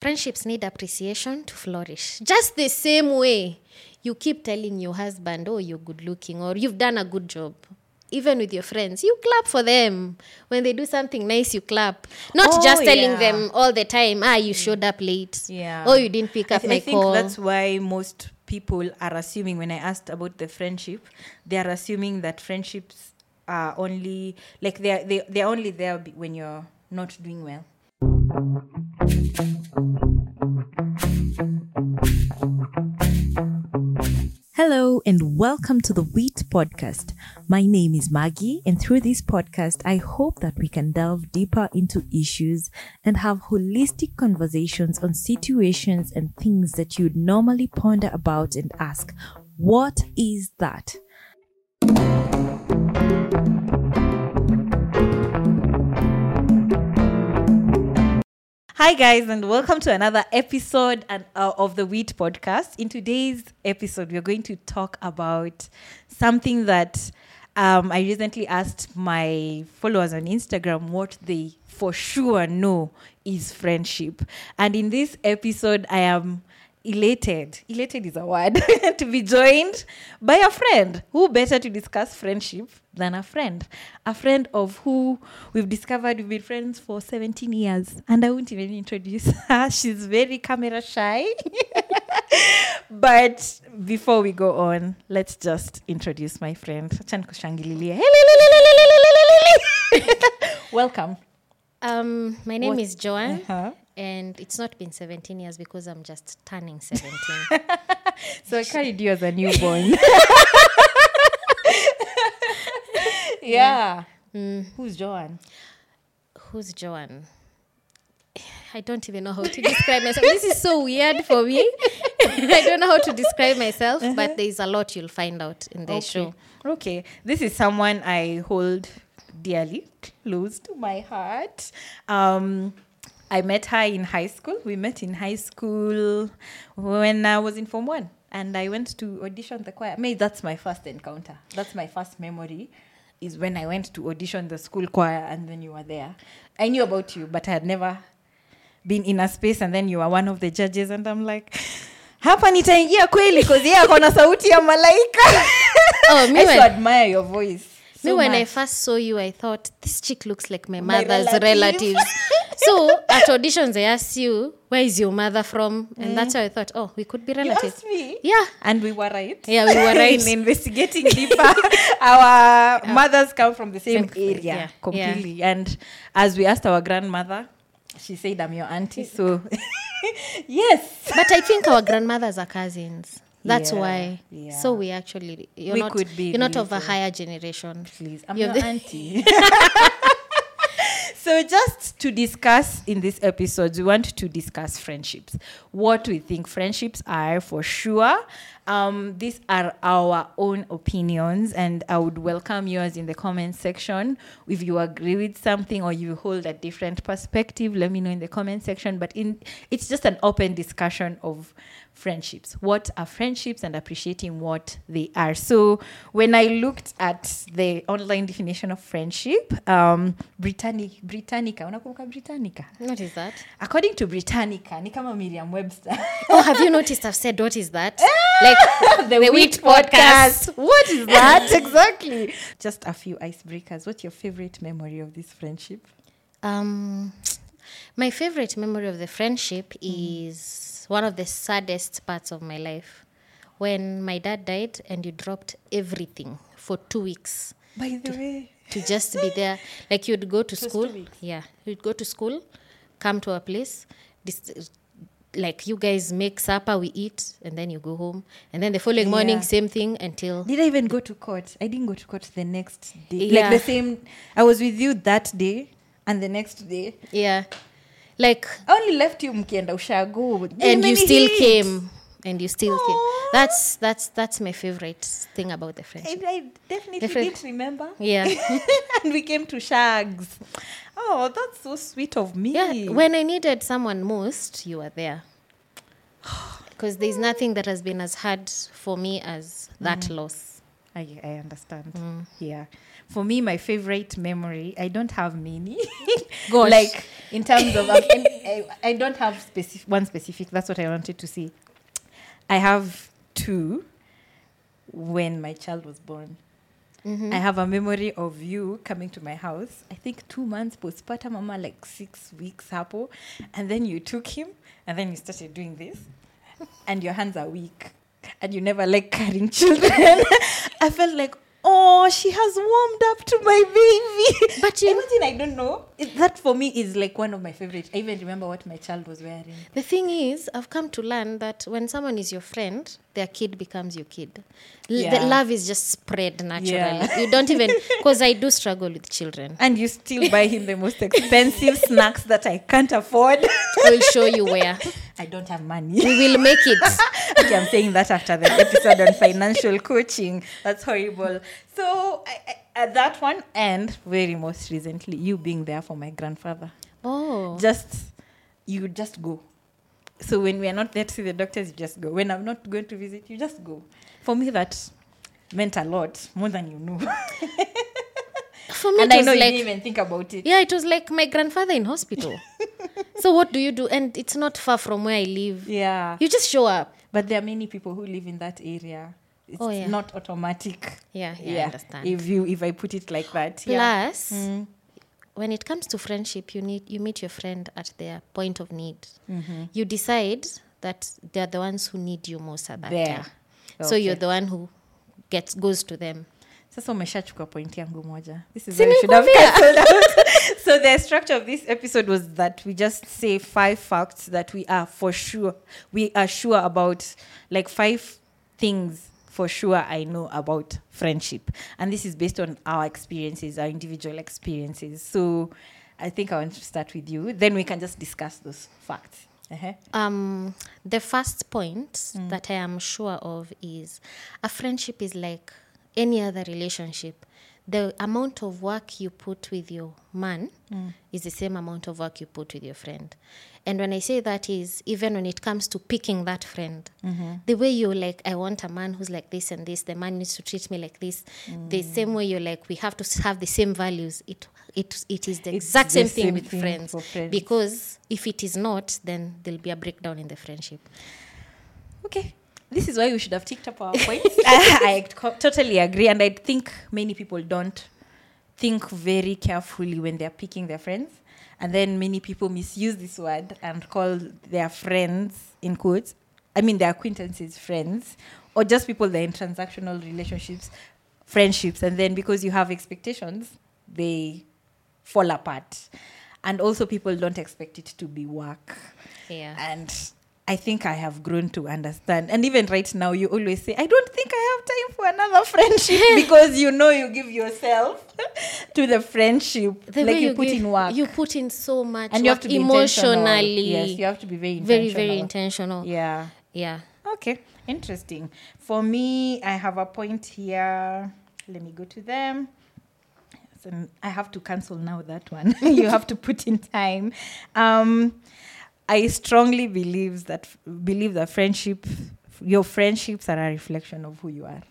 friendships need appreciation to flourish. Just the same way you keep telling your husband, oh, you're good looking or you've done a good job. Even with your friends, you clap for them. When they do something nice, you clap. Not Oh, just telling yeah. them all the time, ah, you showed up late. Yeah. Oh, you didn't pick I, up th- my I think call. that's why most people are assuming when I asked about the friendship, they are assuming that friendships are only like they're they, they're only there when you're not doing well. Hello and welcome to the Wit Podcast. My name is Margie, and through this podcast, I hope that we can delve deeper into issues and have holistic conversations on situations and things that you'd normally ponder about and ask, What is that? Hi, guys, and welcome to another episode and, uh, of the Wit Podcast. In today's episode, we're going to talk about something that um, I recently asked my followers on Instagram what they for sure know is friendship. And in this episode, I am elated. Elated is a word. To be joined by a friend. Who better to discuss friendship than a friend? A friend of who we've discovered we've been friends for 17 years. And i won't even introduce her. She's very camera shy. But before we go on let's just introduce my friend. Acha nikushangililie. welcome. Um, my name What- is joan Uh-huh. And it's not been 17 years because I'm just turning 17. So I carried you as a newborn. yeah. Who's Joanne? Who's Joanne? I don't even know how to describe myself. This is so weird for me. I don't know how to describe myself, but there's a lot you'll find out in the show. Okay. This is someone I hold dearly close to my heart. Um, I met her in high school. We met in high school when I was in Form 1. And I went to audition the choir. Maybe that's my first encounter. That's my first memory is when I went to audition the school choir and then you were there. I knew about you, but I had never been in a space and then you were one of the judges and I'm like hapa nitaingia kweli cause yeye ako na sauti ya malaika Oh, me I when- admire your voice Me, so when I first saw you, I thought this chick looks like my My mother's relative. relatives. so at auditions, they asked you, "Where is your mother from?" And that's mm. how I thought, "Oh, we could be relatives." Yeah, and we were right Yeah, we were right. in investigating deeper our mothers come from the same Same- area yeah, completely and as we asked our grandmother she said i'm your auntie so yes but I think our grandmothers are cousins. That's Yeah, why. yeah. So we actually you're We not could be you're not of a higher generation. please i'm You're your auntie so just to discuss in this episode we want to discuss friendships what we think friendships are for sure um, these are our own opinions and i would welcome yours in the comment section if you agree with something or you hold a different perspective let me know in the comment section but in it's just an open discussion of friendships what are friendships and appreciating what they are so when i looked at the online definition of friendship um britannica britannica unakumbuka britannica What is that? according to britannica ni kama Merriam-Webster Oh, have you noticed? I've said what is that? like the, The wit Wit podcast what is that exactly just a few icebreakers what's your favorite memory of this friendship Um, my favorite memory of the friendship Mm-hmm. is one of the saddest parts of my life when my dad died and you dropped everything for two weeks by the way to just be there. Like you'd go to school. Yeah, you'd go to school, come to a place. This, like you guys make supper, we eat, and then you go home. And then the following morning, same thing until Did I even go to court? I didn't go to court the next day. Yeah. Like the same, I was with you that day and the next day. yeah, like I only left you mkienda ushago. and you still came and you still came that's that's that's my favorite thing about the I, friendship I definitely Different- didn't remember. yeah and we came to Shags. Oh, that's so sweet of me. yeah when i needed someone most you were there because there's nothing that has been as hard for me as that Mm. loss I, I understand. Mm. Yeah. For me, my favorite memory, I don't have many. Gosh. Like, in terms of um, I, I don't have specific one specific that's what i wanted to see i have two when my child was born. Mm-hmm. i have a memory of you coming to my house i think two months postpartum mama like six weeks hapo and then you took him and then you started doing this and your hands are weak and you never like carrying children. I felt like oh she has warmed up to my baby. But you- imagine i don't know. That for me is like one of my favorite. I even remember what my child was wearing. The thing is, I've come to learn that when someone is your friend, their kid becomes your kid. L- Yeah. The love is just spread naturally. Yeah. You don't even, because I do struggle with children. and you still buy him the most expensive snacks that i can't afford I will show you where. i don't have money We will make it. okay, I'm saying that after the episode on financial coaching. That's horrible. So, I, I, at that one, and very most recently, you being there for my grandfather. Oh. Just, you just go. So, when we are not there to see the doctors, you just go. When I'm not going to visit, you just go. For me, that meant a lot, more than you know. For me, and it I know you like, didn't even think about it. yeah, it was like my grandfather in hospital. so what do you do? And it's not far from where I live. Yeah. You just show up. But there are many people who live in that area. It's Oh, yeah. not automatic. Yeah, yeah, I understand. If you if I put it like that. yeah. Plus, mm. When it comes to friendship, you need you meet your friend at their point of need. Mm-hmm. You decide that they're the ones who need you most at that There. time. So you're the one who gets goes to them. sasa umeshachukua point yangu moja this is where we should have so the structure of this episode was that we just say five facts that we are for sure we are sure about like five things for sure i know about friendship and this is based on our experiences our individual experiences so i think i want to start with you then we can just discuss those facts uh-huh. Um, the first point that I am sure of is a friendship is like any other relationship. The amount of work you put with your man is the same amount of work you put with your friend. And when I say that is even when it comes to picking that friend, mm-hmm. the way you're like, I want a man who's like this and this, the man needs to treat me like this. The mm. same way you're like, we have to have the same values. It it it is the It's exact the same thing same with thing friends, friends. because if it is not, then there'll be a breakdown in the friendship. Okay. This is why we should have ticked up our points. I, I totally agree. And I think many people don't think very carefully when they're picking their friends. And then many people misuse this word and call their friends, in quotes, I mean, their acquaintances friends, or just people they're in transactional relationships, friendships. And then because you have expectations, they fall apart. And also, people don't expect it to be work. Yeah. And I think I have grown to understand. And even right now, you always say, I don't think time for another friendship because you know you give yourself to the friendship. The like way you, put give- in work. You put in so much and you have to be intentional. emotionally. Yes, you have to be very very, intentional. very intentional. Yeah. Yeah. Okay, interesting. For me, I have a point here. Let me go to them. So I have to cancel now that one. you have to put in time. Um, I strongly believe that believe that friendship, your friendships are a reflection of who you are.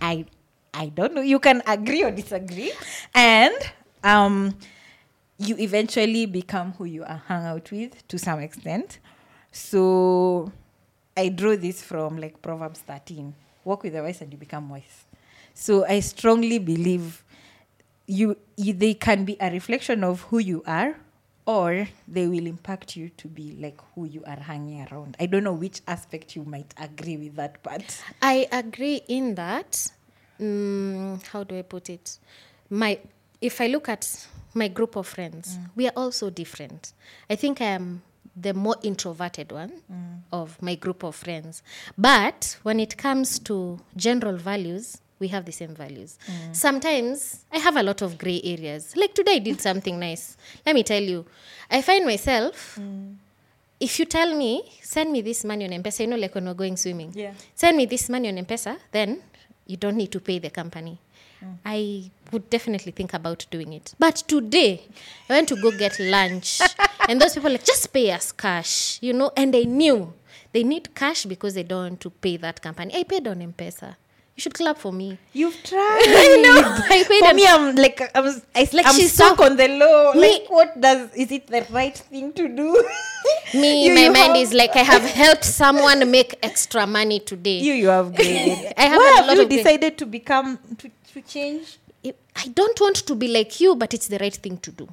I I don't know. You can agree or disagree, and um, you eventually become who you are hung out with to some extent. So I draw this from like Proverbs 13. Walk with the wise and you become wise. So I strongly believe you, you they can be a reflection of who you are or they will impact you to be like who you are hanging around. I don't know which aspect you might agree with that part. I agree in that. Mm, how do I put it? My if I look at my group of friends, we are all so different. I think I am the more introverted one of my group of friends. But when it comes to general values, we have the same values. Mm. Sometimes I have a lot of gray areas. Like today, I did something nice. Let me tell you, I find myself mm. if you tell me, send me this money on M-Pesa, you know, like when we're going swimming, Yeah. send me this money on M-Pesa, then you don't need to pay the company. Mm. I would definitely think about doing it. But today, I went to go get lunch, and those people like, just pay us cash, you know, and I knew they need cash because they don't want to pay that company. I paid on M-Pesa. You should clap for me. You've tried. I know. I For a- me, I'm like I'm I, Like I'm she's stuck so- on the low. Me- Like, what does is it the right thing to do? Me, You- my you mind have- is like I have helped someone make extra money today. you you have graded. I have Why a have lot you decided to become to, to change? I don't want to be like you, but it's the right thing to do.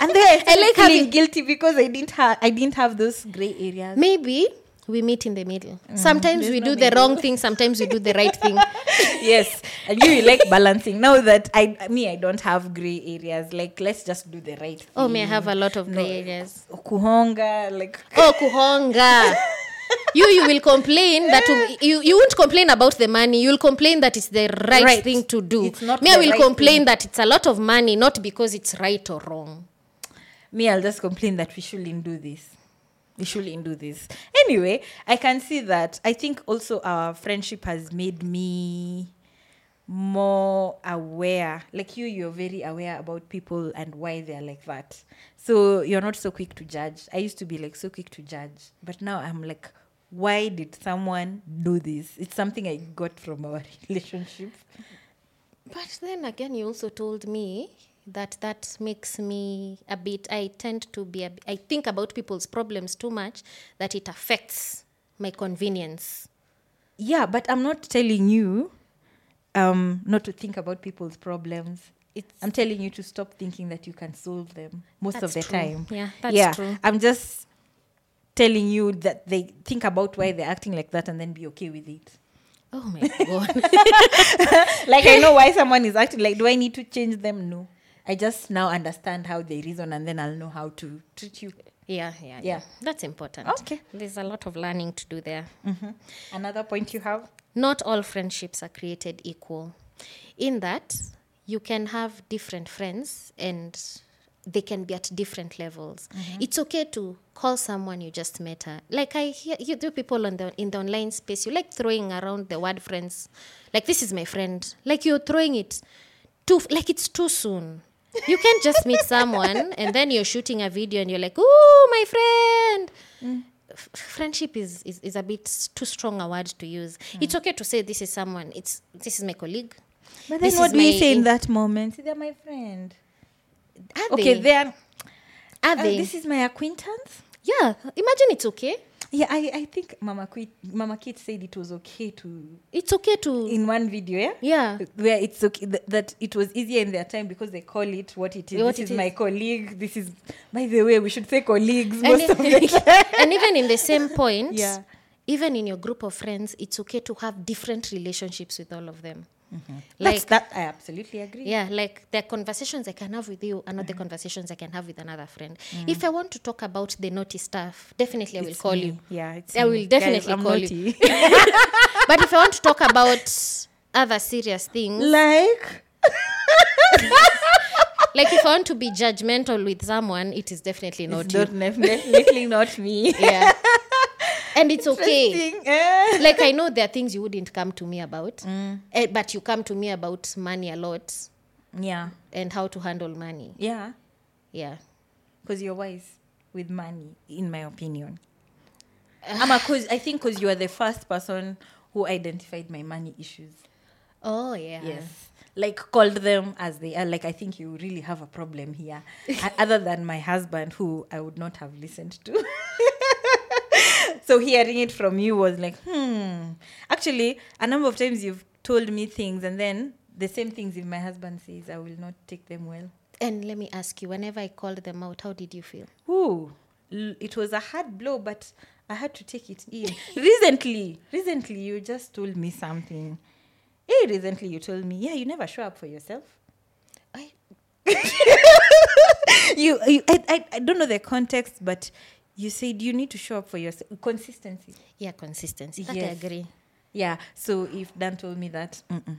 And then I, started like feeling having- guilty because I didn't have I didn't have those gray areas. Maybe we meet in the middle. Mm. sometimes there's we no do the wrong thing, sometimes we do the right thing. yes, and you, like balancing. Now that I me I don't have gray areas. Like let's just do the right thing. Oh, me I have a lot of No, gray areas? Kuhonga like Oh, kuhonga. you you will complain that you you won't complain about the money. You'll complain that it's the right, Right. thing to do. Me, I will right complain thing. that it's a lot of money, not because it's right or wrong. me i'll just complain that we shouldn't do this we shouldn't do this. Anyway i can see that. I think also our friendship has made me more aware. Like you you're very aware about people and why they're like that. So you're not so quick to judge. I used to be like so quick to judge. But now i'm like why did someone do this? It's something i got from our relationship. But then again, you also told me that that makes me a bit. I tend to be. A, I think about people's problems too much that it affects my convenience. yeah but i'm not telling you um not to think about people's problems It's i'm telling you to stop thinking that you can solve them most of the true. time Yeah, that's yeah true. i'm just telling you that they think about why they're acting like that and then be okay with it oh my god. like i know why someone is acting like do i need to change them no i just now understand how they reason and then i'll know how to treat you yeah, yeah, yeah, Yeah. That's important. Okay. There's a lot of learning to do there. Mhm. another point you have Not all friendships are created equal. In that, you can have different friends and they can be at different levels. It's okay to call someone you just met her. Like I hear you do people on the in the online space, you like throwing around the word friends. Like this is my friend. Like you're throwing it too like it's too soon. You can't just meet someone and then you're shooting a video and you're like, "Ooh, my friend." F- friendship is, is is a bit too strong a word to use. It's okay to say this is someone. It's this is my colleague. but then This what do you say in that moment they're my friend Are okay they? then Are uh, they? this is my acquaintance yeah. Imagine it's okay. Yeah, I, I think Mama Quit, Mama Kit said it was okay to It's okay to in one video, yeah, yeah. where it's okay th- that it was easier in their time because they call it what it is. What this it is, my colleague. This is, by the way, we should say colleagues And, most of the time. and even in the same point, Yeah. even in your group of friends, it's okay to have different relationships with all of them. Mm-hmm. That's, Like that I absolutely agree. Yeah, like the conversations I can have with you are not the mm. conversations I can have with another friend. Mm. If I want to talk about the naughty stuff, definitely I will call me. you. Yeah, it's I me. will definitely Guys, call naughty. But if I want to talk about other serious things, like like if I want to be judgmental with someone, it is definitely not it's you. not definitely not me. Yeah. And it's okay. Eh? Like I know there are things you wouldn't come to me about, Mm. eh, but you come to me about money a lot Yeah, and how to handle money. yeah, Yeah. because you're wise with money, in my opinion. Ama, cause I think because you are the first person who identified my money issues. Oh yeah. Yes. Like called them as they are. Like I think you really have a problem here. Other than my husband, who I would not have listened to. so hearing it from you was like, hmm. Actually, a number of times you've told me things, and then the same things if my husband says, I will not take them well. And let me ask you, whenever I called them out, how did you feel? Ooh, it was a hard blow, but I had to take it in. recently, recently, you just told me something. Hey, recently, you told me, yeah, you never show up for yourself. I you, you I, I, I don't know the context, but you said you need to show up for yourself. Consistency. yeah, consistency. That I agree. Yeah. So if Dan told me that, mm-mm.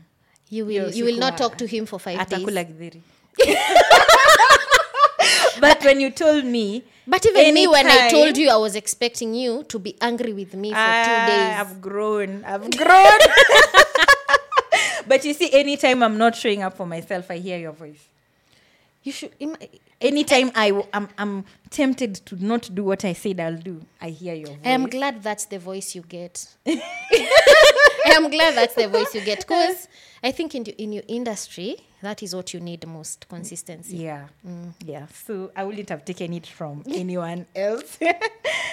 You will Yo, you will not talk to him for five days. atakula githeri. but when you told me, But even me, when I told you I was expecting you to be angry with me for "Ah, two days. I've grown, I've grown. but you see, anytime I'm not showing up for myself, I hear your voice. You should. Im- Anytime I, w- I'm, I'm tempted to not do what I said I'll do, I hear your voice. I am glad that's the voice you get. I am glad that's the voice you get because I think in, in your industry, that is what you need most consistency. Yeah. Mm. Yeah. So I wouldn't have taken it from anyone else.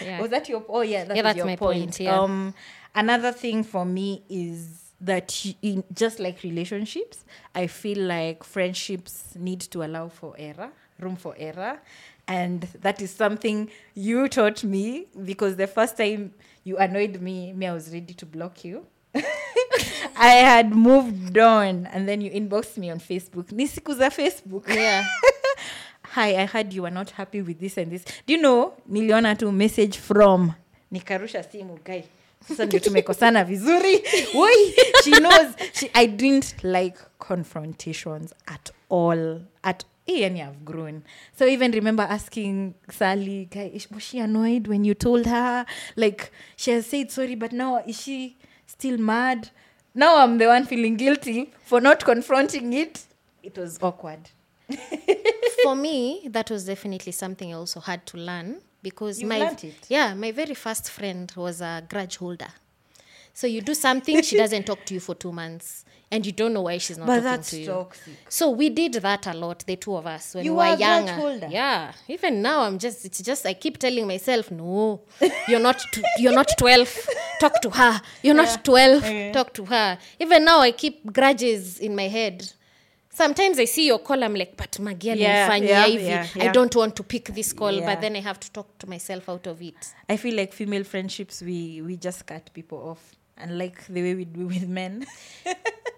Yeah. Was that your? Oh yeah, that Yeah, that's your my point. point, yeah. Um, another thing for me is that you, in just like relationships, I feel like friendships need to allow for error, room for error, and that is something you taught me because the first time you annoyed me, me I was ready to block you. I had moved on, and then you inboxed me on Facebook. Ni siku za Facebook. Yeah. hi i heard you were not happy with this and this do you know niliona to message from nikarusha simu guy sasa ndio tumekosana vizuri. Woi, she knows. She, i didn't like confrontations at all. At eh, yani i've grown. So even remember asking sally was she annoyed when you told her? Like she has said sorry but now is she still mad? Now i'm the one feeling guilty for not confronting it. It was awkward. For me, that was definitely something I also had to learn because You my yeah, my very first friend was a grudge holder. So you do something, she doesn't talk to you for two months, and you don't know why she's not But talking that's to you. toxic. So we did that a lot, the two of us, when You we were were a grudge younger. holder? Yeah. Even now, I'm just it's just I keep telling myself, no, you're not t- you're not 12. Talk to her. You're not 12. Talk to her. Even now, I keep grudges in my head. Sometimes I see your call, I'm like, but Magia Yeah, amenifanyia yeah, hivi. yeah, I don't want to pick this call, Yeah. but then I have to talk to myself out of it. I feel like female friendships we we just cut people off, and like the way we do with men.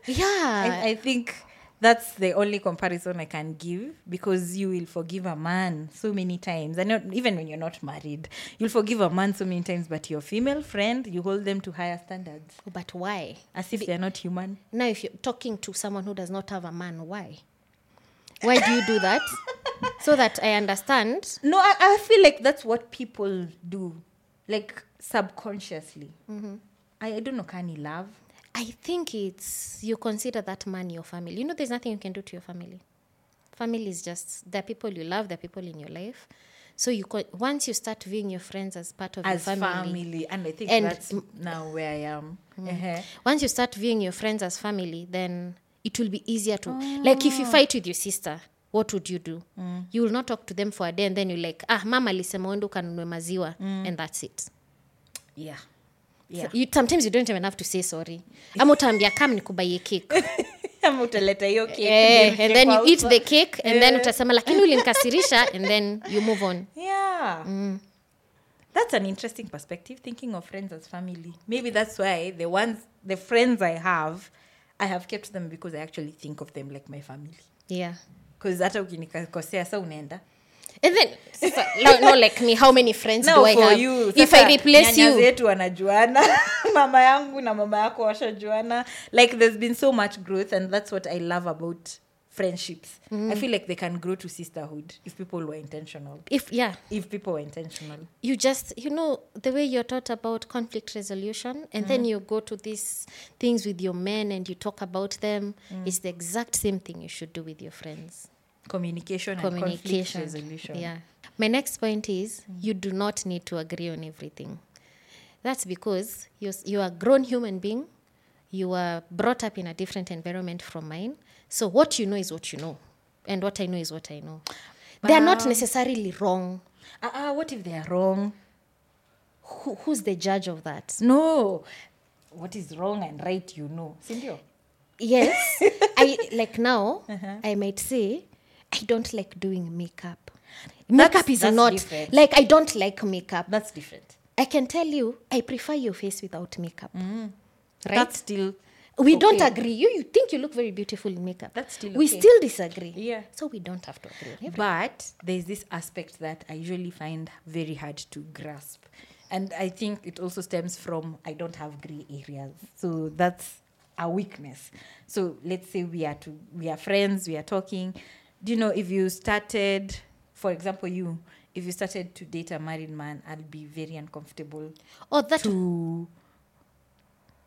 Yeah. I, I think that's the only comparison I can give because you will forgive a man so many times, and not, even when you're not married, you'll forgive a man so many times. But your female friend, you hold them to higher standards, oh, but why? as if they're not human. Now, if you're talking to someone who does not have a man, why? Why do you do that? so that I understand. No, I, I feel like that's what people do, like subconsciously. Mm-hmm. I, I don't know, can he love? I think it's you consider that man your family. You know, there's nothing you can do to your family. Family is just the people you love, the people in your life. So you co- once you start viewing your friends as part of as your family. family, and I think And that's now where I am. Uh-huh. once you start viewing your friends as family, then it will be easier to like if you fight with your sister. What would you do? You will not talk to them for a day, and then you're like, ah, mama alisema uende ukanunue maziwa, and that's it. Yeah, yeah. You, sometimes you don't even have to say sorry. Ama utaambia kam nikubaie cake. Ama utaleta hiyo cake, Eh, and then you eat the cake and then utasema lakini ulinikasirisha and then you move on Yeah. That's an interesting perspective, thinking of friends as family. Maybe that's why the ones, the friends I have, I have kept them because I actually think of them like my family. yeah Because hata ukinikosea sa unaenda. And then sasa, no, no like me how many friends Now do i for have? you, if i replace you. zetu wanajuana mama yangu na mama yako washajuana. Like there's been so much growth and that's what i love about friendships. I mm. feel like they can grow to sisterhood if people were intentional. If yeah. If people were intentional. You just you know the way you're taught about conflict resolution and then mm. you go to these things with your men and you talk about them mm. it's the exact same thing you should do with your friends communication, and conflict communication. resolution. Yeah. My next point is you do not need to agree on everything. That's because you're, you're a grown human being. You were brought up in a different environment from mine. So what you know is what you know. And what i know is what i know. They're not necessarily wrong. Ah, ah, what if they are wrong? Who, who's the judge of that? No. What is wrong and right you know. Sindio? Yes. I like now i might say i don't like doing makeup makeup is that's not different. like i don't like makeup that's different I can tell you, I prefer your face without makeup. Mm. Right? that's still we don't agree. You you think you look very beautiful in makeup. That's still We still disagree. Yeah. So we don't have to agree. But there's this aspect that I usually find very hard to grasp. And I think it also stems from I don't have gray areas. So that's a weakness. So let's say we are to we are friends, we are talking. Do you know if you started, for example, you, if you started to date a married man, I'll be very uncomfortable Oh, that. to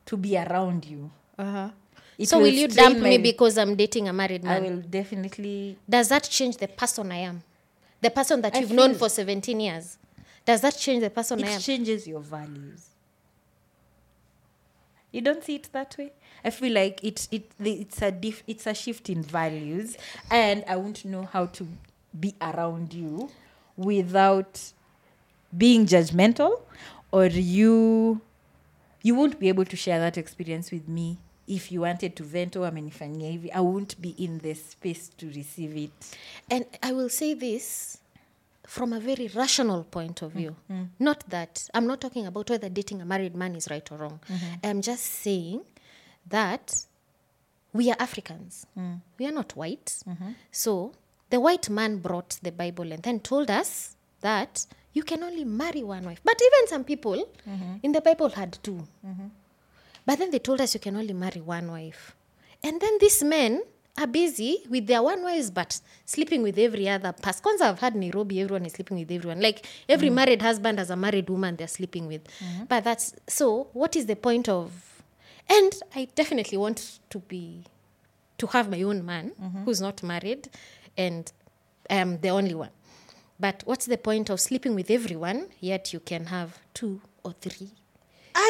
to be around you. Uh-huh. It So will you strain dump me because I'm dating a married man? I will definitely Does that change the person I am? The person that I you've known for 17 years. Does that change the person I am? it changes your values You don't see it that way. I feel like it it it's a diff, it's a shift in values, and I won't know how to be around you without being judgmental, or you you won't be able to share that experience with me if you wanted to vent oh, or amenifanyia hivi. I won't be in the space to receive it. And I will say this from a very rational point of view. Mm-hmm. Not that I'm not talking about whether dating a married man is right or wrong. Mm-hmm. I'm just saying that we are Africans. Mm. We are not white. Mm-hmm. So the white man brought the Bible and then told us that you can only marry one wife. But even some people mm-hmm. in the Bible had 2 mm-hmm. But then they told us you can only marry one wife. And then these men are busy with their one wives but sleeping with every other person. Kwanza I've had Nairobi, everyone is sleeping with everyone. Like every married husband has a married woman they're sleeping with. But that's so what is the point of and I definitely want to be to have my own man mm-hmm. who's not married and I am the only one. But what's the point of sleeping with everyone yet you can have two or three?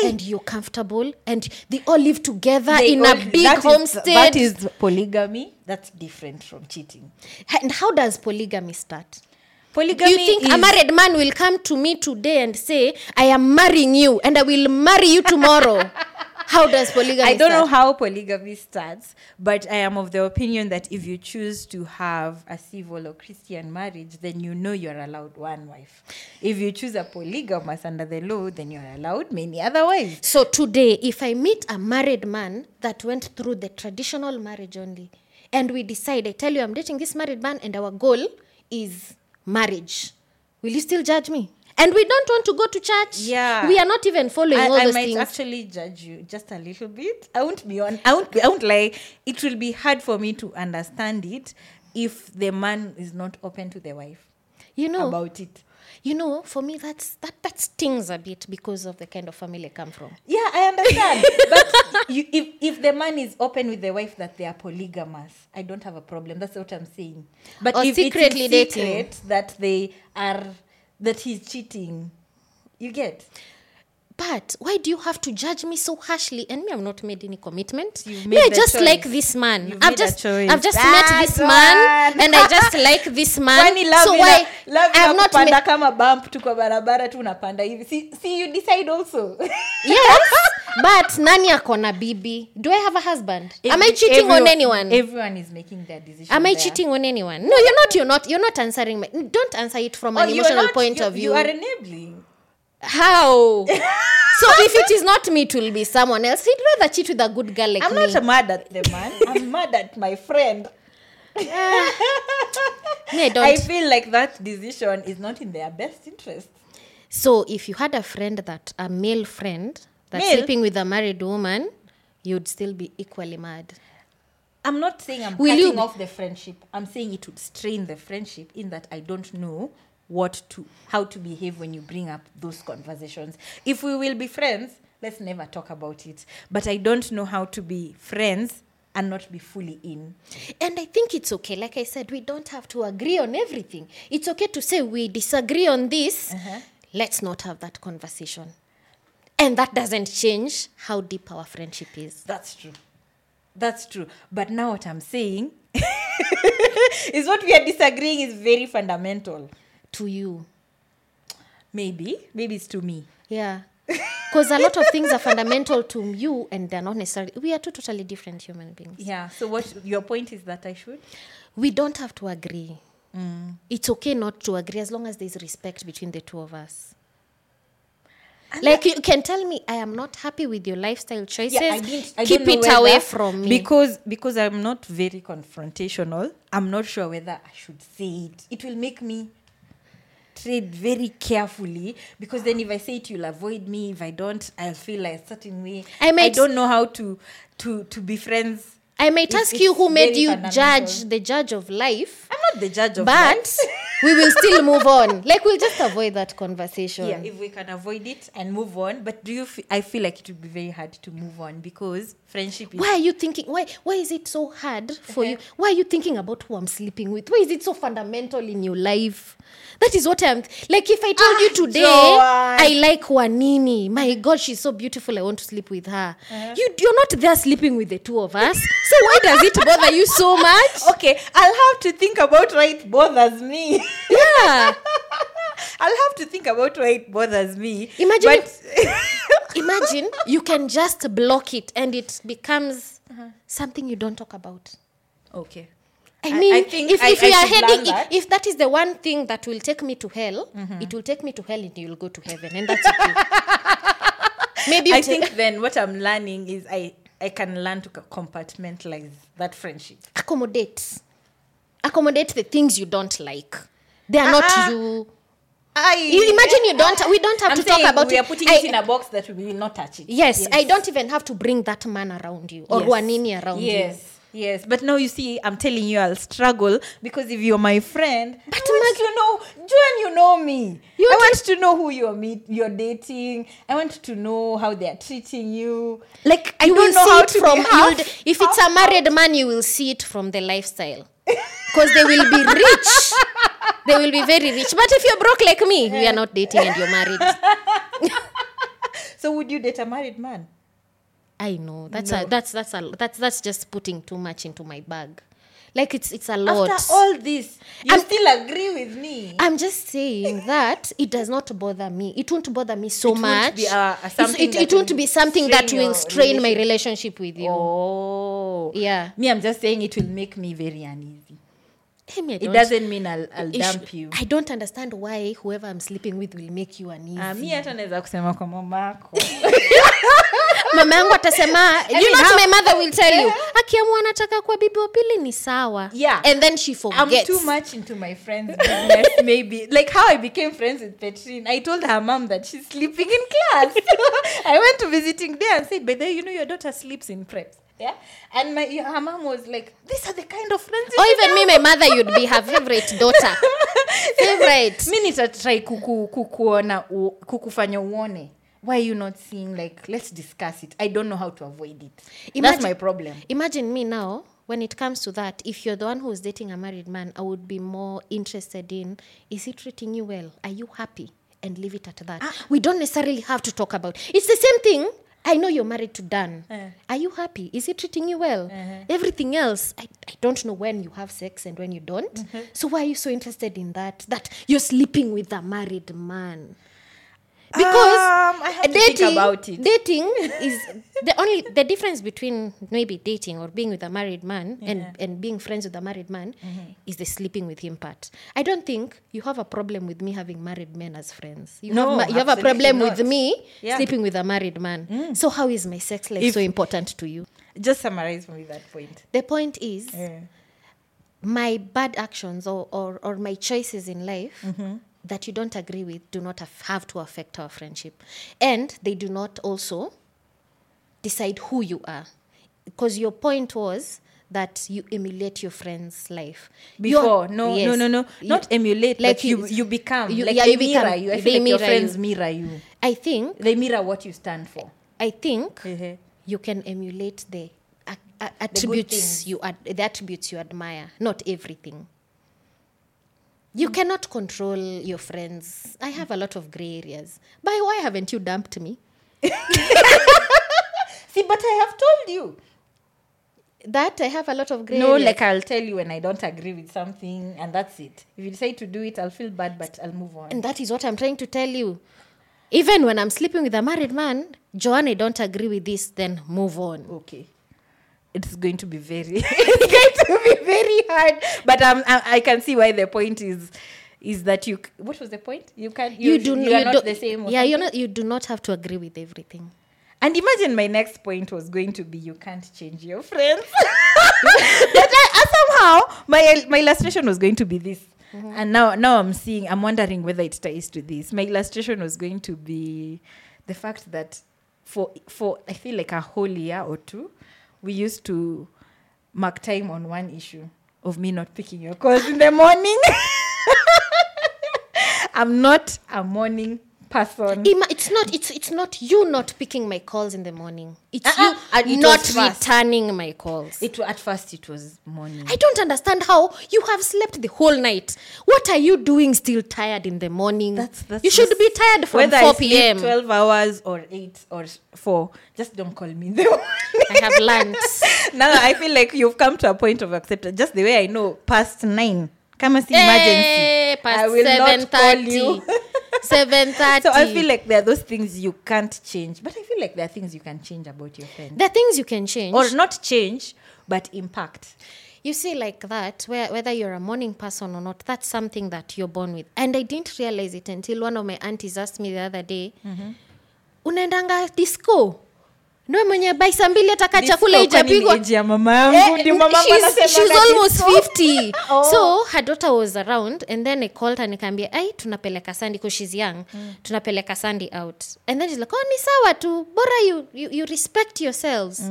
and you're comfortable and they all live together They in all- a big that is- homestead. that is polygamy. That's different from cheating. and how does polygamy start? Polygamy Do you think is, a married man will come to me today and say, I am marrying you and I will marry you tomorrow? how does polygamy I don't know how polygamy starts, but I am of the opinion that if you choose to have a civil or Christian marriage, then you know you're allowed one wife. If you choose a polygamous under the law, then you're allowed many other wives. So today, if I meet a married man that went through the traditional marriage only, and we decide, I tell you, I'm dating this married man, and our goal is marriage, will you still judge me? And we don't want to go to church. Yeah. we are not even following I, all I those might things. actually judge you just a little bit. I won't be on. I won't. Be, I won't lie. It will be hard for me to understand it if the man is not open to the wife you know, about it. you know, for me, that's that that stings a bit because of the kind of family I come from. Yeah, I understand. but you, if if the man is open with the wife that they are polygamous, I don't have a problem. That's what I'm saying. But Or if secretly it's in dating. secret that they are that he's cheating, you get. But why do you have to judge me so harshly? And me, I've not made any commitment. Made me, I just choice. like this man. You've I've just. I've just That's met this man, and I just like this man. Kwani love so ina- why love I've not made? kama bump tu kwa barabara tu unapanda hivi see, see you decide also Yes, but nani akona bibi? Do I have a husband? Am I cheating everyone, on anyone? everyone is making their decision Am I there. cheating on anyone? No, you're not. You're not. You're not answering. My, don't answer it from Oh, an emotional not- point you- of view. you are enabling How? so if it is not me, it will be someone else. He'd rather cheat with a good girl like me. i'm me. not mad at the man i'm mad at my friend I don't. I feel like that decision is not in their best interest. So if you had a friend that a male friend that's Male? sleeping with a married woman, you'd still be equally mad. I'm not saying I'm Will cutting be- off the friendship. I'm saying it would strain the friendship in that I don't know what to how to behave when you bring up those conversations. If we will be friends, let's never talk about it. But I don't know how to be friends and not be fully in. And I think it's okay. Like I said, we don't have to agree on everything. It's okay to say we disagree on this. Uh-huh. Let's not have that conversation. And that doesn't change how deep our friendship is. That's true. That's true. But now what I'm saying is what we are disagreeing is very fundamental. To you. Maybe. Maybe it's to me. Yeah. Because a lot of things are fundamental to you and they're not necessarily. We are two totally different human beings. Yeah. So what your point is that I should? we don't have to agree. Mm. It's okay not to agree as long as there's respect between the two of us. like you can tell me, I am not happy with your lifestyle choices. I didn't- I Keep it away from me. Because because I'm not very confrontational. I'm not sure whether I should say it. It will make me tread very carefully because then if I say it, you'll avoid me. If I don't, I'll feel like a certain way. I might- don't know how to to to be friends. I might ask you who made you judge the judge of life. I'm not the judge of But life. we will still move on. Like we'll just avoid that conversation. yeah if we can avoid it and move on. But do you f- i feel like it would be very hard to move on because friendship is why are you thinking why why is it so hard for you? Why are you thinking about who i'm sleeping with? Why is it so fundamental in your life? That is what i'm like if i told Ah, you today Joanne. i like wanini. My god she's so beautiful. I want to sleep with her. Uh-huh. you you're not there sleeping with the two of us. So why does it bother you so much? Okay i'll have to think about why it bothers me yeah i'll have to think about why it bothers me Imagine but imagine you can just block it and it becomes Uh-huh. something you don't talk about okay I I- mean, I think if, I- if I we are heading, that. Mm-hmm. if, if that is the one thing that will take me to hell, it will take me to hell and you'll go to heaven, and that's okay. Maybe i think then what i'm learning is i i can learn to compartmentalize that friendship accommodate, accommodate the things you don't like. They are not Ah, you. I You imagine you don't. We don't have I'm to talk about we are putting I- it in a box that we will not touch it. Yes, I don't even have to bring that man around you or Yes. Wanini around you. Yes. Yes, but now you see, I'm telling you, I'll struggle because if you're my friend, But I want to know, Joan, you know me. You I want want to know who you're meet, you're dating. I want to know how they're treating you. Like I you don't know how it to from be half- if it's a half- married man you will see it from the lifestyle because they will be rich they will be very rich but if you're broke like me we are not dating and you're married So would you date a married man? i know that's No. a that's that's a that's that's just putting too much into my bag like it's it's a lot After all this, you I'm- still agree with me. I'm just saying that it does not bother me. It won't bother me so It won't much. be, uh, a something it, it won't be something that will strain my relationship with you. oh, Yeah. Me, I'm just saying it will make me very uneasy. Hey, me, It doesn't mean I'll, I'll Ish- dump you. I don't understand why whoever I'm sleeping with will make you uneasy. Uh, mi hata naweza kusema kwa mamako mama yangu atasema you know how- my mother will tell you akiamua anataka kwa bibi wa pili ni sawa Yeah. and then she I'm too much into my friend's business, maybe. Like how I became friends with Petrine. I told her mom that she's sleeping in class. I went to visiting there and said, by the way you know your daughter sleeps in preps. Yeah. And my her mom was like, These are the kind of friends you or should even me my mother you'd be her favorite daughter. Favorite. Mi nitatry kuku, kukuona kukufanya uone. Why are you not seeing like let's discuss it. I don't know how to avoid it. That's Imagine- my problem. imagine me now when it comes to that if you're the one who's dating a married man i would be more interested in is he treating you well? Are you happy? And leave it at that. We don't necessarily have to talk about it's the same thing i know you're married to dan. Uh. are you happy? Is he treating you well? Everything else I, I don't know when you have sex and when you don't. So why are you so interested in that? That you're sleeping with a married man because Um, I have to think dating, about it. dating is the only the difference between maybe dating or being with a married man and, and being friends with a married man Mm-hmm. is the sleeping with him part. I don't think you have a problem with me having married men as friends. You No, have you have a problem with me Yeah. Mm. sleeping with a married man. So how is my sex life If- so important to you? just summarize for me that point The point is yeah. my bad actions or, or, or my choices in life Mm-hmm. That you don't agree with do not have, have to affect our friendship. And they do not also decide who you are. Because your point was that you emulate your friend's life. You're- before no yes. no no no You- not emulate like you you- you become you- like yeah, they you become- mirror you i feel like your friends you. mirror you I think they mirror what you stand for I think Mhm. you can emulate the a- attributes things. you ad- the attributes you admire, not everything. You cannot control your friends. I have a lot of gray areas. By why haven't you dumped me? see but i have told you That I have a lot of gray no areas. like i'll tell you when i don't agree with something and that's it if you decide to do it i'll feel bad but i'll move on and that is what I'm trying to tell you. Even when I'm sleeping with a married man, Joanne, I don't agree with this, then move on. okay it's going to be very it's going to be very hard. But um, I, I can see why the point is is that you what was the point? You can you, do you you not do- the same. Yeah, you're not. You do not have to agree with everything. and imagine my next point was going to be you can't change your friends. But I, I somehow my my illustration was going to be this. And now now i'm seeing i'm wondering whether it ties to this. My illustration was going to be the fact that for for i feel like a whole year or two we used to mark time on one issue of me not picking your calls in the morning. I'm not a morning person. Ima- it's not it's it's not you not picking my calls in the morning it's Uh-uh. And you it not returning my calls It at first it was morning. i don't understand how you have slept the whole night what are you doing still tired in the morning That's- that's you should be tired from Whether 4 I sleep p.m 12 hours or 8 or 4, just don't call me in the morning. i have learned now I feel like you've come to a point of acceptance. Just the way I know past 9. Come as emergency. Eh, past I will not call you. 7.30 So I feel like there are those things you can't change. But I feel like there are things you can change about your friend. there are things you can change Or not change, but impact. you see like that where whether you're a morning person or not that's something that you're born with and i didn't realize it until one of my aunties asked me the other day mm-hmm. unaendanga disco ndo mwenye bai saa mbili ataka chakula Disco, ijapigwa mama yangu? Eh, ndio she's, anasema she's na almost 50 Oh. so her daughter was around and then i called her nikaambia ai tunapeleka sandi because young. Mm. tunapeleka sandi out. And then like oh ni sawa tu. Bora you, you, you respect yourselves.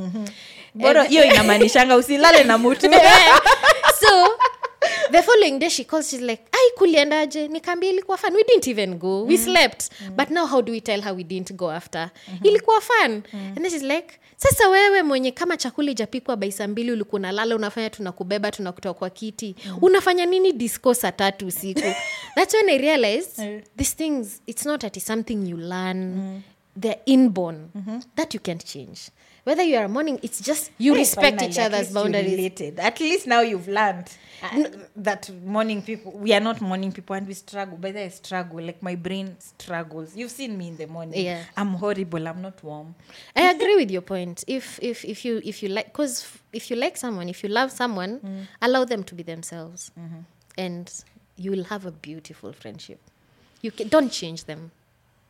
Bora hiyo inamaanishanga usilale na mutu so the following day she calls she's like ai kuliendaje? Nikaambia ilikuwa fun. We didn't even go. We slept. But now how do we tell her we didn't go after? Ilikuwa fun. And then she's like sasa wewe mwenye kama chakula ijapikwa baisa mbili ulikuwa unalala unafanya tunakubeba tunakutoa kwa kiti. Unafanya nini disco saa tatu usiku? That's when i realized these things it's not at something you learn. They're inborn. That you can't change. Whether you are a morning it's just you Hey, respect finally, each other's boundaries. At least now you've learned that morning people, we are not morning people and we struggle. By the I struggle. Like my brain struggles. You've seen me in the morning. Yeah. I'm horrible. I'm not warm. I agree with your point. If if if you if you like, because if you like someone, if you love someone, mm. allow them to be themselves, mm-hmm. and you will have a beautiful friendship. You can, don't change them.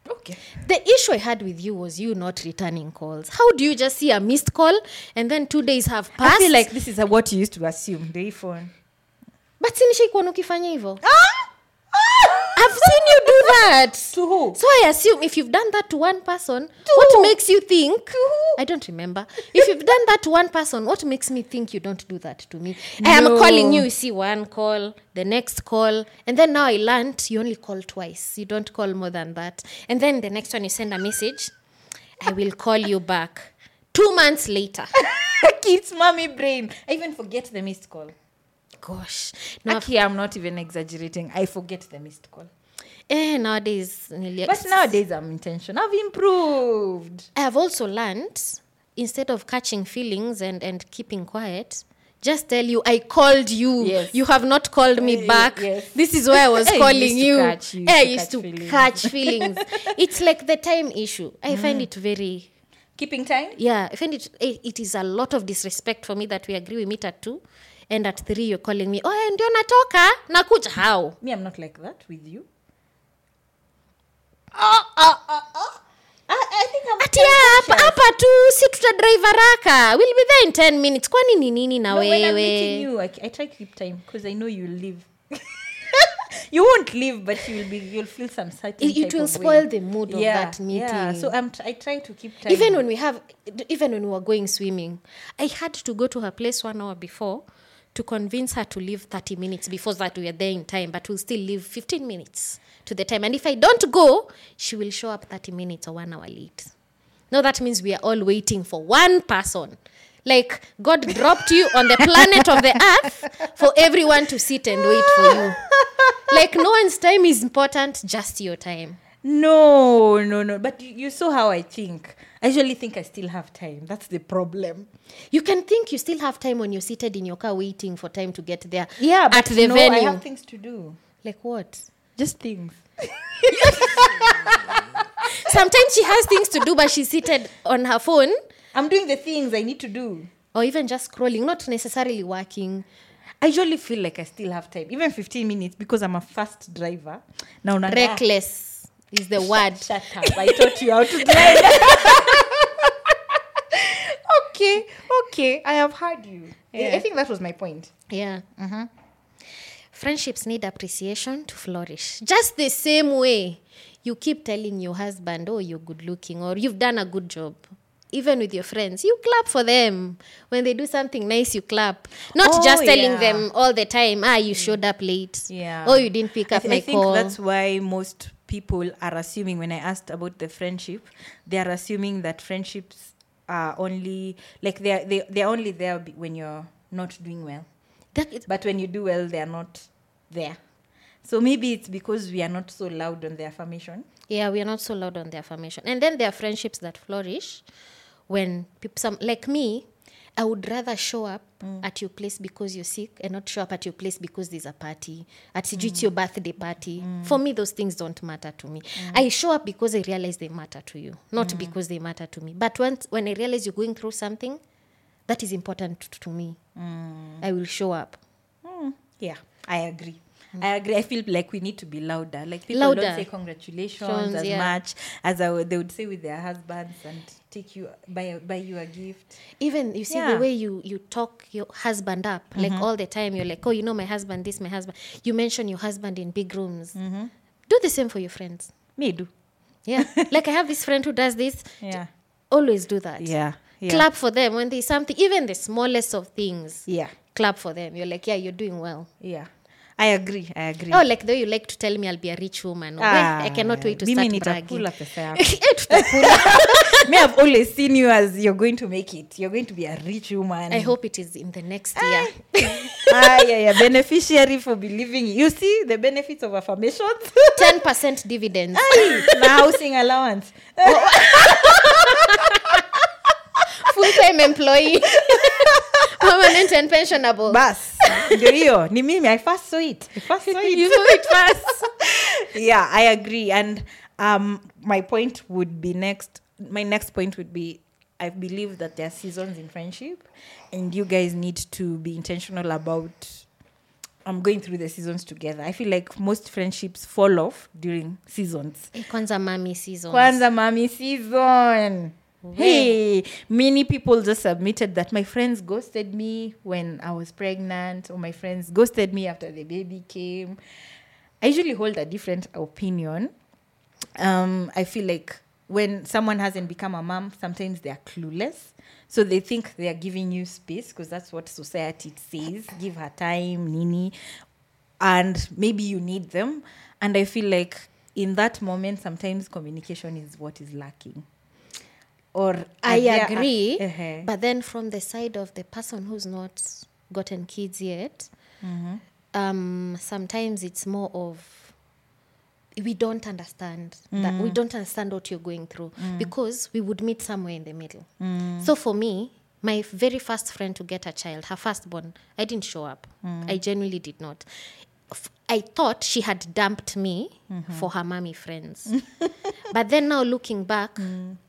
Okay. The issue I had with you was you not returning calls. How do you just see a missed call and then two days have passed? I feel like this is what you used to assume. The phone. But sinishaikuona ukifanya hivyo. I've seen you do that. To who? So I assume if you've done that to one person, what who? makes you think? To who? I don't remember. If you've done that to one person, what makes me think you don't do that to me? I am calling you, you see one call, the next call, and then now I learned you only call twice. You don't call more than that. And then the next one you send a message, I will call you back. Two months later. Kids, mommy brain. I even forget the missed call. Gosh. No, Aki, I'm not even exaggerating. I forget the missed call. eh, nowadays, But nowadays I'm intentional. I've improved. I have also learned instead of catching feelings and, and keeping quiet, just tell you I called you. Yes. You have not called me Eh, back. yes. This is why I was Eh, calling to you. catch- you Eh, I used used to to catch feelings. catch feelings. it's like the time issue. I find it very Keeping time? yeah. I find it it it is a lot of disrespect for me that we agree we meet at two. And at three, you're calling me. Oh, ndio natoka nakuja. How? Me, I'm not like that with you. Think I'm ati hapa hapa tu si tutadrive haraka will be there in 10 minutes kwani ni nini na No, wewe you, I, I try to keep time because I know you'll leave. you won't leave, but you'll be you'll feel some certain. It- it will spoil way. the mood of yeah, that Yeah. So I'm t- I try to keep time. even when we have even when we were going swimming i had to go to her place one hour before to convince her to leave 30 minutes before that we are there in time but we'll still leave 15 minutes to the time. And if i don't go she will show up 30 minutes or one hour late. No that means we are all waiting for one person. Like god dropped you on the planet of the earth for everyone to sit and wait for you. Like no one's time is important just your time no, no, no. But you, you saw how I think. I usually think I still have time. That's the problem. You can think you still have time when you're seated in your car waiting for time to get there. Yeah, but at the no, venue. I have things to do. like what? Just things. Sometimes she has things to do, but she's seated on her phone I'm doing the things I need to do. or even just scrolling, not necessarily working. I usually feel like I still have time, even 15 minutes, because I'm a fast driver. Now, now Reckless is the word. Shut up! I taught you how to drive. okay, okay. I have heard you. I- I think that was my point. Yeah. Friendships need appreciation to flourish. Just the same way you keep telling your husband, oh, you're good looking, or you've done a good job. even with your friends, you clap for them. When they do something nice, you clap. Not Oh, just telling yeah. them all the time, ah, you showed up late. Yeah. Oh, you didn't pick I, up th- my I think call. that's why most people are assuming when I asked about the friendship, they are assuming that friendships are only like they're they they're only there when you're not doing well. But when you do well, they're not there. So maybe it's because we are not so loud on the affirmation. Yeah, we are not so loud on the affirmation. And then there are friendships that flourish when people, some like me, I would rather show up at your place because you're sick and not show up at your place because there's a party. At mm. it's your birthday party. For me, those things don't matter to me. I show up because I realize they matter to you, not because they matter to me. But once when I realize you're going through something that is important to me, I will show up. Mm, yeah, I agree. Mm. I agree. I feel like we need to be louder. Like people Louder. don't say congratulations Shows, as yeah. much as I they would say with their husbands and take you buy buy you a gift. even you see Yeah. the way you you talk your husband up like mm-hmm. all the time you're like oh you know my husband this my husband you mention your husband in big rooms mm-hmm. do the same for your friends Me do. yeah like i have this friend who does this Yeah. always do that Yeah. Yeah. clap for them when there's something even the smallest of things Yeah. clap for them you're like yeah you're doing well Yeah. I agree. I agree. oh like though you like to tell me i'll be a rich woman. Ah, well, i cannot wait to mimi nitakula pesa yako. Eh, tutakula. me i've always seen you as you're going to make it. You're going to be a rich woman. I hope it is in the next year. Ah, yeah, yeah. beneficiary for believing. You see the benefits of affirmations? 10% dividends. Na housing allowance. Full time employee permanent and pensionable. Bas ndio hiyo ni mimi i first saw it i first saw it you saw it first yeah i agree. And um my point would be next my next point would be i believe that there are seasons in friendship and you guys need to be intentional about I'm going through the seasons together. I feel like most friendships fall off during seasons. Kwanza mami season kwanza mami season hey many people just submitted that. My friends ghosted me when i was pregnant or my friends ghosted me after the baby came. I usually hold a different opinion. Um, i feel like when someone hasn't become a mom sometimes they are clueless. So they think they are giving you space because that's what society says. Give her time nini. And maybe you need them. And i feel like in that moment sometimes communication is what is lacking or i agree uh-huh. but then from the side of the person who's not gotten kids yet mm-hmm. um, sometimes it's more of we don't understand that mm. we don't understand what you're going through mm. because we would meet somewhere in the middle. Mm. So for me my very first friend to get a child her firstborn i didn't show up. I genuinely did not. F- i thought she had dumped me for her mommy friends but then now looking back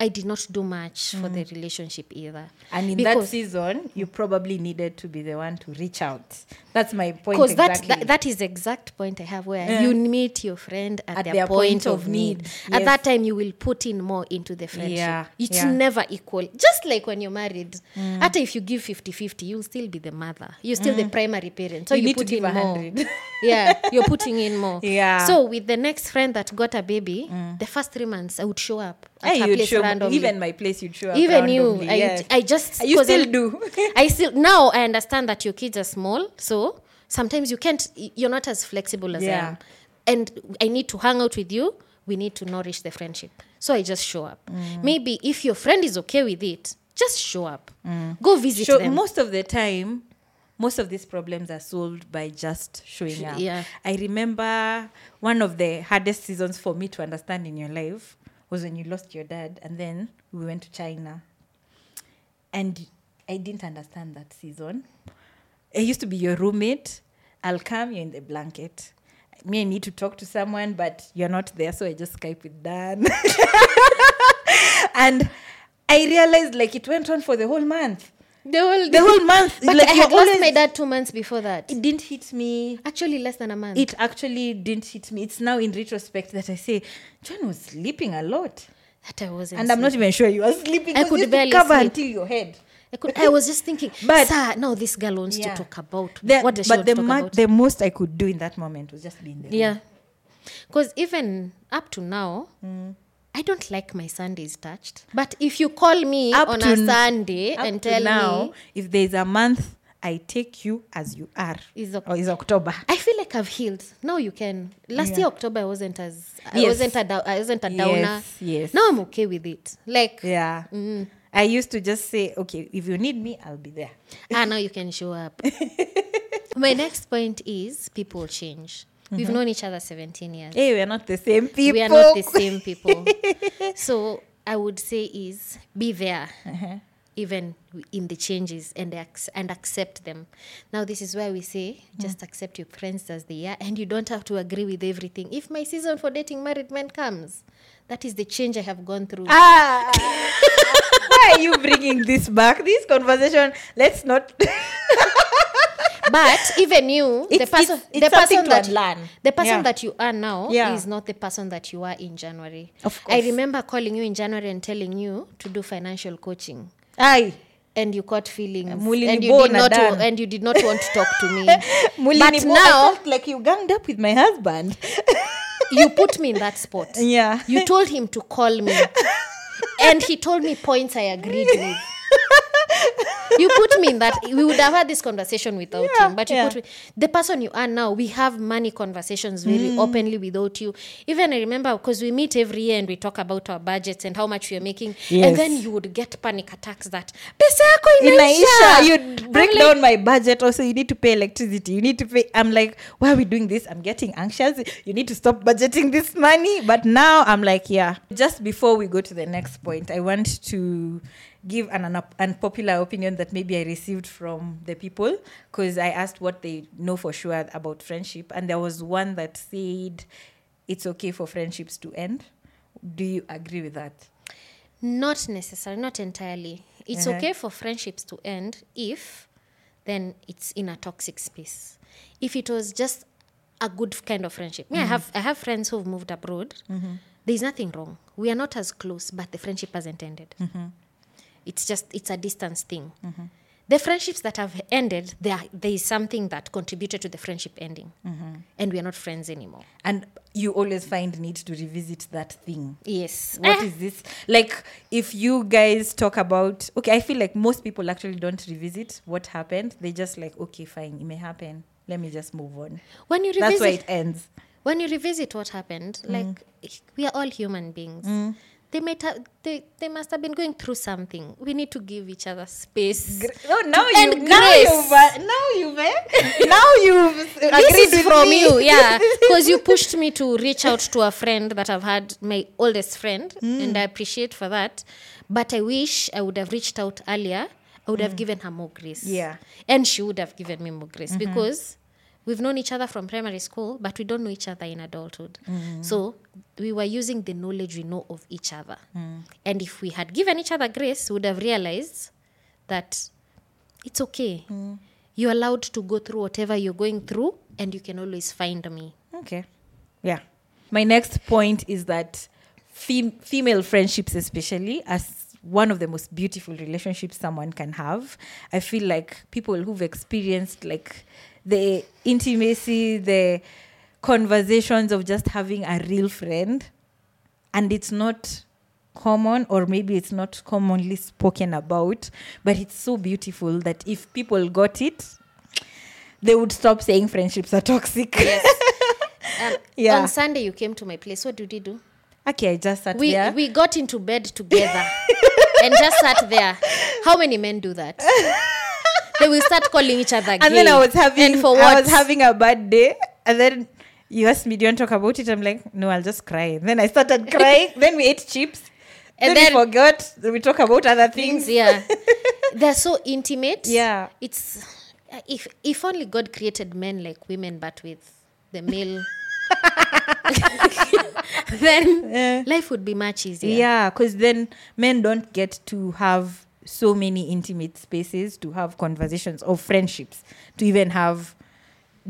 i did not do much for the relationship either and in that season you probably needed to be the one to reach out that's my point because that, exactly. that that is the exact point I have where Yeah. you meet your friend at, At their, their point, point of need. need. At that time, you will put in more into the friendship. Yeah, It's yeah. never equal. Just like when you're married, mm. after if you give 50-50, you'll still be the mother. You're still mm. the primary parent. So You you, need to put give in a more. hundred. yeah, you're putting in more. Yeah. So with the next friend that got a baby, the first three months I would show up at Hey, her place show, randomly even my place you'd show up even you randomly, I, yeah. I just you still I'm- do. i still now i understand that your kids are small so sometimes you can't you're not as flexible as i Yeah. am and i need to hang out with you we need to nourish the friendship so i just show up Mm. maybe if your friend is okay with it just show up go visit Show- them most of the time most of these problems are solved by just showing up. Yeah. i remember one of the hardest seasons for me to understand in your life was when you lost your dad and then we went to china. And i didn't understand that season. I used to be your roommate. I'll come you're in the blanket. Me i need to talk to someone but you're not there so i just skype with dan. And i realized like it went on for the whole month the whole, the whole month but like i had lost my dad two months before that it didn't hit me actually less than a month it actually didn't hit me it's now in retrospect that i say john was sleeping a lot that i wasn't and i'm not even sure you were sleeping I could barely cover sleep. until your head I, could, I was just thinking, But- sir, now this girl wants Yeah. to talk about The- what does she but the, talk ma- about? the most i could do in that moment was just being there. the. Yeah. Because even up to now, I don't like my Sundays touched. But if you call me Up on a Sunday Up and tell now, me, if there's a month, I take you as you are. Is Oc- or is October. I feel like I've healed. Now you can. Last Yeah. year October I wasn't as I Yes. wasn't a I wasn't a downer. Yes, yes. Now I'm okay with it. Like Yeah. Mm, I used to just say, okay, if you need me, I'll be there. ah now you can show up. My next point is people change. We've Mm-hmm. known each other 17 years. Hey, we're not the same people. We are not the same people. so I would say is be there, Uh-huh. even in the changes and ac- and accept them. Now this is why we say Mm. just accept your friends as they are, and you don't have to agree with everything. If my season for dating married men comes, that is the change I have gone through. Ah, why are you bringing this back? This conversation, let's not. but even you, the person, it's- it's the person that learn. the person Yeah. that you are now Yeah. is not the person that you are in January. Of I remember calling you in January and telling you to do financial coaching. Aye. and you caught feelings Mulini and you did not and you did not want to talk to me but now, I felt like you ganged up with my husband. you put me in that spot Yeah. you told him to call me and he told me points i agreed with you put me in that we would have had this conversation without Yeah, him but you yeah. put me the person you are now we have money conversations very Mm. openly without you even i remember because we meet every year and we talk about our budgets and how much we are making Yes. and then you would get panic attacks that pesa yako Inaisha, you break I'm like, down my budget. Also, you need to pay electricity. You need to pay. I'm like, why are we doing this? I'm getting anxious. You need to stop budgeting this money. But now I'm like, yeah. Just before we go to the next point, I want to give an unop- unpopular opinion that maybe I received from the people because I asked what they know for sure about friendship, and there was one that said it's okay for friendships to end. Do you agree with that? Not necessarily, not entirely. It's Uh-huh. okay for friendships to end if then it's in a toxic space. If it was just a good kind of friendship. Me, I mm-hmm. have I have friends who've moved abroad. Mm-hmm. There's nothing wrong. We are not as close, but the friendship hasn't ended. Mm-hmm. It's just it's a distance thing. The friendships that have ended, there there is something that contributed to the friendship ending, and we are not friends anymore. And you always find need to revisit that thing. Yes. What Eh, is this? Like, if you guys talk about, okay, I feel like most people actually don't revisit what happened. They just like, okay, fine, it may happen. Let me just move on. when you That's revisit why it ends. when you revisit what happened, like we are all human beings. They might have, they, they must have been going through something. We need to give each other space. Oh, now To you, end now grace. you've, uh, now you've, eh? now you've this agreed is from me. you, yeah, because you pushed me to reach out to a friend that I've had, my oldest friend, and I appreciate for that. But I wish I would have reached out earlier. I would have given her more grace. Yeah. and she would have given me more grace because we've known each other from primary school, but we don't know each other in adulthood. Mm. So we were using the knowledge we know of each other. Mm. And if we had given each other grace, we would have realized that it's okay. Mm. You're allowed to go through whatever you're going through, and you can always find me. Okay. Yeah. My next point is that fem- female friendships, especially, as one of the most beautiful relationships someone can have. I feel like people who've experienced like the intimacy, the conversations of just having a real friend, and it's not common or maybe it's not commonly spoken about but it's so beautiful that if people got it they would stop saying friendships are toxic Um, Yeah. On Sunday, you came to my place. What did you do? Okay, I just sat We, there. we got into bed together and just sat there. How many men do that? they will start calling each other and then I was having and for I was having a bad day. And then you asked me, Do you want to talk about it? I'm like, No, I'll just cry. Then I started crying. then we ate chips. And then, then- we forgot. We talk about other things. things. Yeah, they're so intimate. Yeah. it's if if only God created men like women, but with the male. then life would be much easier. Yeah, because then men don't get to have so many intimate spaces to have conversations or friendships, to even have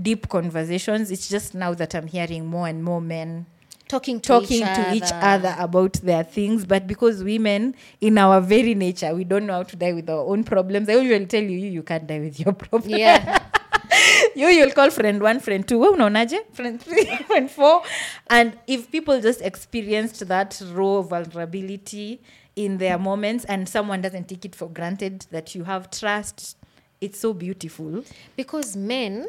deep conversations. It's just now that I'm hearing more and more men talking to talking each to each other. other about their things. But because women, in our very nature, we don't know how to die with our own problems. I usually tell you, you, you can't die with your problem Yeah, you you'll call friend one friend two no unaonaje friend three friend four and if people just experienced that raw vulnerability in their moments and someone doesn't take it for granted that you have trust. It's so beautiful. Because men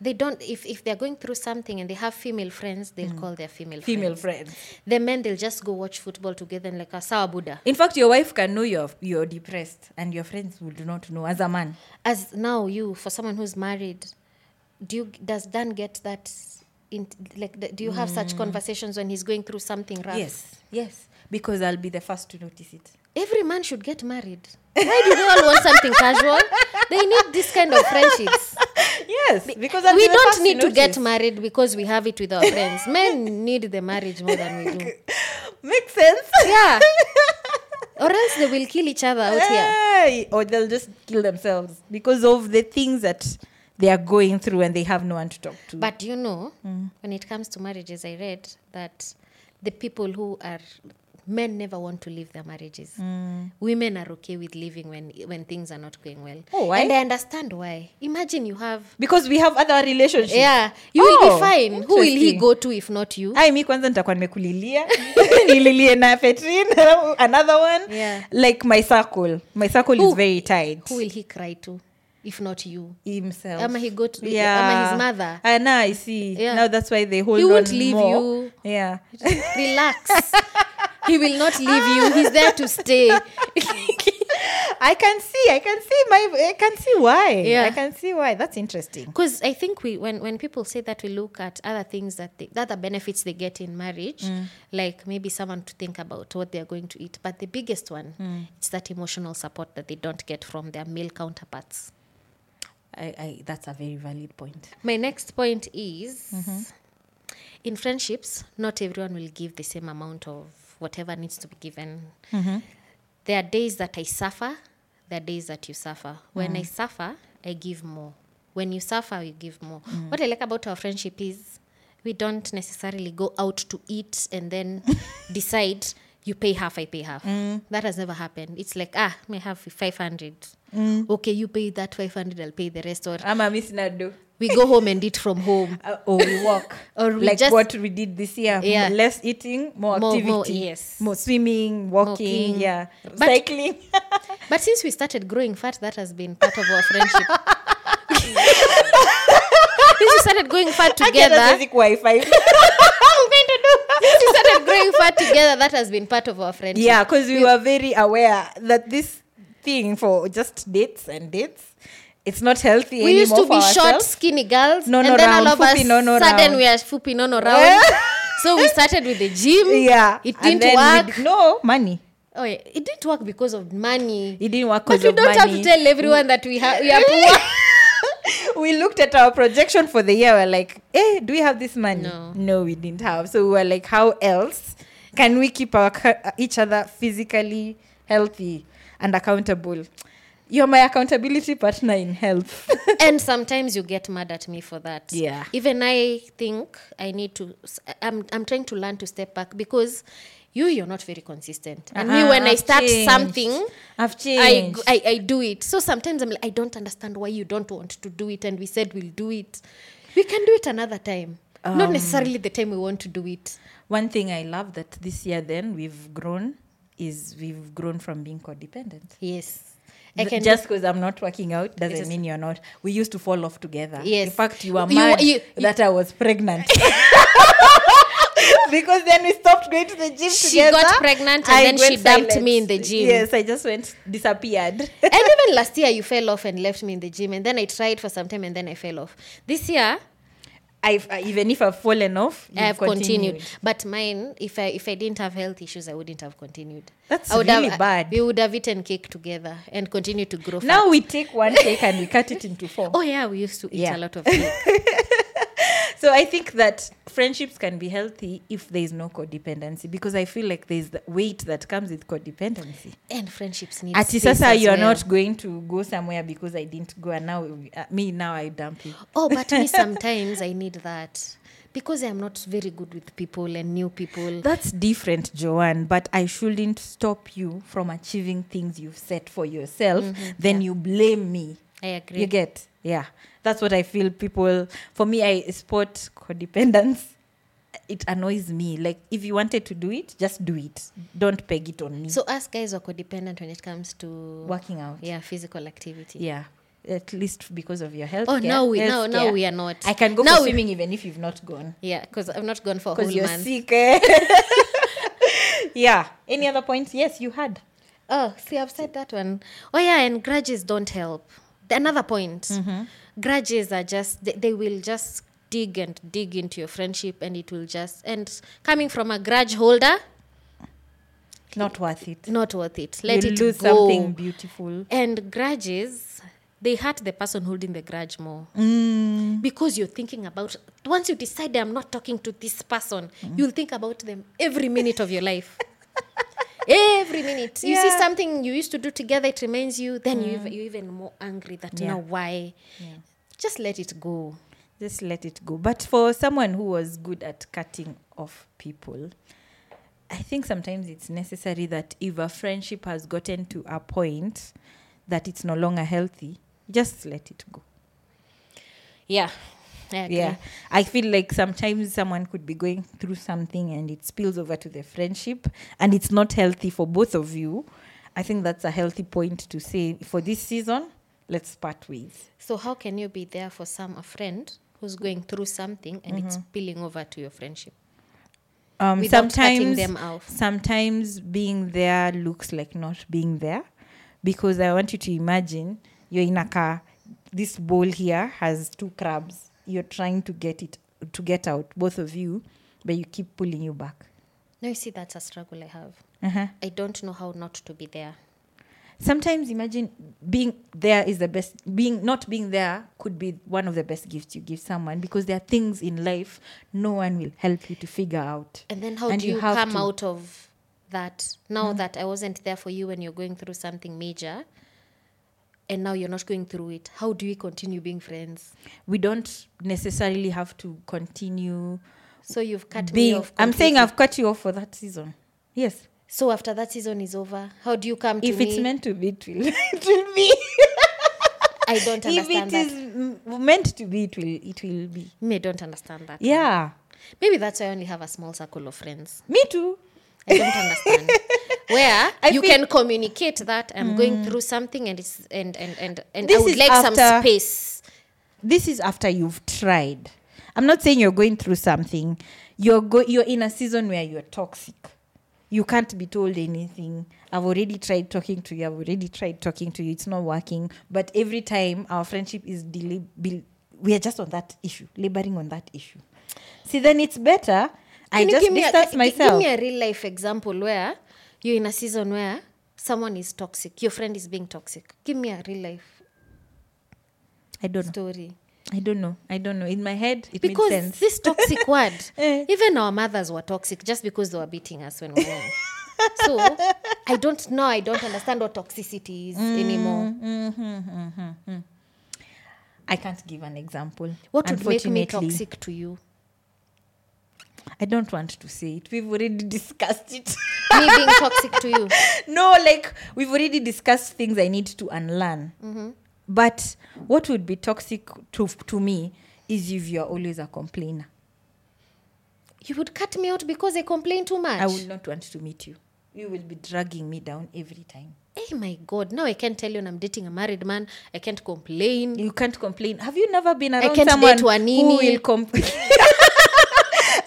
they don't if, if they're going through something and they have female friends they'll call their female Mm. female friends. friends. The men they'll just go watch football together and like a sawa buddha. In fact your wife can know you're, you're depressed and your friends would not know as a man. As now you for someone who's married do you does dan get that in, like do you have such conversations when he's going through something rough? Mm. yes yes because i'll be the first to notice it. Every man should get married. Why do they all want something casual? They need this kind of friendships. Yes because I'll we be don't first to need to get married because we have it with our friends. Men need the marriage more than we do. Makes sense. Yeah. Or else they will kill each other out here. Or they'll just kill themselves because of the things that they are going through and they have no one to talk to. But you know, mm. when it comes to marriages, I read that the people who are men never want to leave their marriages. Women are okay with leaving when when things are not going well. Oh, why? And I understand why. Imagine you have because we have other relationships. yeah, you will Oh, be fine. Who will he go to if not you? ai mi kwanza nitakuwa nimekulilia nililie na petrin another one Yeah. like my circle my circle Who- is very tight Who will he cry to if not you? himself Ama he go to yeah ama his mother. Ah, now i see Yeah. now that's why they hold He won't on leave more. you. yeah Relax. he will not leave you. He's there to stay. i can see i can see my i can see why. Yeah. i can see why. That's interesting. Because i think we when, when people say that we look at other things that they, the other benefits they get in marriage mm. like maybe someone to think about what they're going to eat but the biggest one mm. it's that emotional support that they don't get from their male counterparts. I, I that's a very valid point. My next point is mm-hmm. in friendships not everyone will give the same amount of whatever needs to be given. There are days that i suffer there are days that you suffer. When i suffer i give more. When you suffer you give more. What i like about our friendship is we don't necessarily go out to eat and then decide you pay half i pay half. That has never happened. It's like ah may have 500 okay you pay that 500 i'll pay the rest or ama mi sina do we go home and eat from home uh, or we walk Or we like just- what we did this year Yeah. less eating more More- activity more, yes. more swimming walking, Walking. yeah But- cycling But since we started growing fat, that has been part of our friendship. since we started going fat together, basic wi-fi since we started growing fat together, that has been part of our friendship. yeah because we were very aware that this thing for just dates and dates it's not healthy We used to be short, skinny girls, No, and no then round, all of us no, no sudden round. we are fupi no no round. so we started with the gym. yeah it didn't work. no money Oh yeah, it didn't work because of money. it didn't work because But because we of don't have to tell everyone that we have we are poor. we looked at our projection for the year. We're like, eh, do we have this money? No. we didn't have. So we were like, how else can we keep our each other physically healthy and accountable? You're my accountability partner in health. and sometimes you get mad at me for that Yeah. even i think i need to i'm, I'm trying to learn to step back because you you're not very consistent and me Uh-uh, when i I've start changed. something I've changed. I i do it so sometimes i'm like i don't understand why you don't want to do it and we said we'll do it we can do it another time not Um, necessarily the time we want to do it One thing I love that this year then we've grown is we've grown from being codependent. yes i can just because I'm not working out doesn't is- mean you're not. We used to fall off together. Yes. In fact, you were You- mad you- that I was pregnant. because then we stopped going to the gym She together. got pregnant and then she went dumped me in the gym. Yes, I just went disappeared. and even last year you fell off and left me in the gym and then i tried for some time and then i fell off this year I've, uh, even if I've fallen off, I have you've continued. But mine, if I if I didn't have health issues, I wouldn't have continued. That's I would really have, bad. We would have eaten cake together and continue to grow. Now fat. we take one cake and we cut it into four. oh yeah, we used to eat Yeah. a lot of cake. So I think that friendships can be healthy if there is no codependency because I feel like there's the weight that comes with codependency. and friendships need. Ati space sasa as you are well. not going to go somewhere because I didn't go and now uh, me now I dump you. Oh, but me sometimes I need that because I'm not very good with people and new people. That's different, Joanne, but I shouldn't stop you from achieving things you've set for yourself. Then you blame me. I agree. You get? Yeah that's what i feel people for me i spot codependence it annoys me like if you wanted to do it just do it don't peg it on me So us guys are codependent when it comes to working out yeah physical activity. yeah at least because of your health Oh, now we now we are not. i can go now for we- swimming even if you've not gone Yeah, because I've not gone for a whole you're month. sick eh? yeah any other points yes you had Oh, see, I've said that one. Oh yeah, and grudges don't help. Another point. Mm-hmm. Grudges are just they, they will just dig and dig into your friendship, and it will just and coming from a grudge holder, not worth it not worth it. Let you it lose go. something beautiful And grudges, they hurt the person holding the grudge more. mm. because you're thinking about once you decide i'm not talking to this person you'll think about them every minute of your life every minute. You see something you used to do together it reminds you then you mm. you're even more angry that Yeah. now why. Just let it go. Just let it go. But for someone who was good at cutting off people, I think sometimes it's necessary that if a friendship has gotten to a point that it's no longer healthy, just let it go. yeah I. Yeah. I feel like sometimes someone could be going through something and it spills over to the friendship and it's not healthy for both of you. I think that's a healthy point to say for this season, let's part ways. so how can you be there for some a friend who's going through something and it's spilling over to your friendship Um, sometimes sometimes being there looks like not being there because I want you to imagine you're in a car. This bowl here has two crabs. You're trying to get it to get out, both of you, but you keep pulling you back. no you see that's a struggle i have Uh-huh. i don't know how not to be there Sometimes imagine being there is the best. Being not being there could be one of the best gifts you give someone because there are things in life no one will help you to figure out. And then how And do you you, come to- out of that now that I wasn't there for you when you're going through something major and now you're not going through it? How do we continue being friends? We don't necessarily have to continue So you've cut me off completely. i'm saying i've cut you off for that season yes So after that season is over, how do you come to if me? it's meant to be it will it will be I don't if it that. is meant to be it will it will be Me, I don't understand that. yeah Maybe that's why I only have a small circle of friends. me too I don't understand. Where I you can communicate that I'm mm. going through something and it's and and and, and I This would is like some after- space. this is after you've tried. I'm not saying you're going through something. You're go- you're in a season where you're toxic. You can't be told anything. I've already tried talking to you. I've already tried talking to you. It's not working. But every time our friendship is delay be- we are just on that issue laboring on that issue. See then it's better i just give me a- distance myself Give me a real life example where you're in a season where someone is toxic, your friend is being toxic. Give me a real life i don't know story. i don't know i don't know in my head it Because makes sense Because this toxic word, Eh. even our mothers were toxic just because they were beating us when we were young. so I don't know. I don't understand what toxicity is Mm. anymore. Mm, mm, mm, i can't give an example What would make me toxic to you? I don't want to say it. We've already discussed it. Me being toxic to you. no, like we've already discussed things I need to unlearn. Mm-hmm. But what would be toxic to to me is if you're always a complainer. You would cut me out because I complain too much. I will not want to meet you. You will be dragging me down every time. Hey my God! Now I can't tell you when I'm dating a married man. I can't complain. You can't complain. Have you never been around can't someone date who will complain?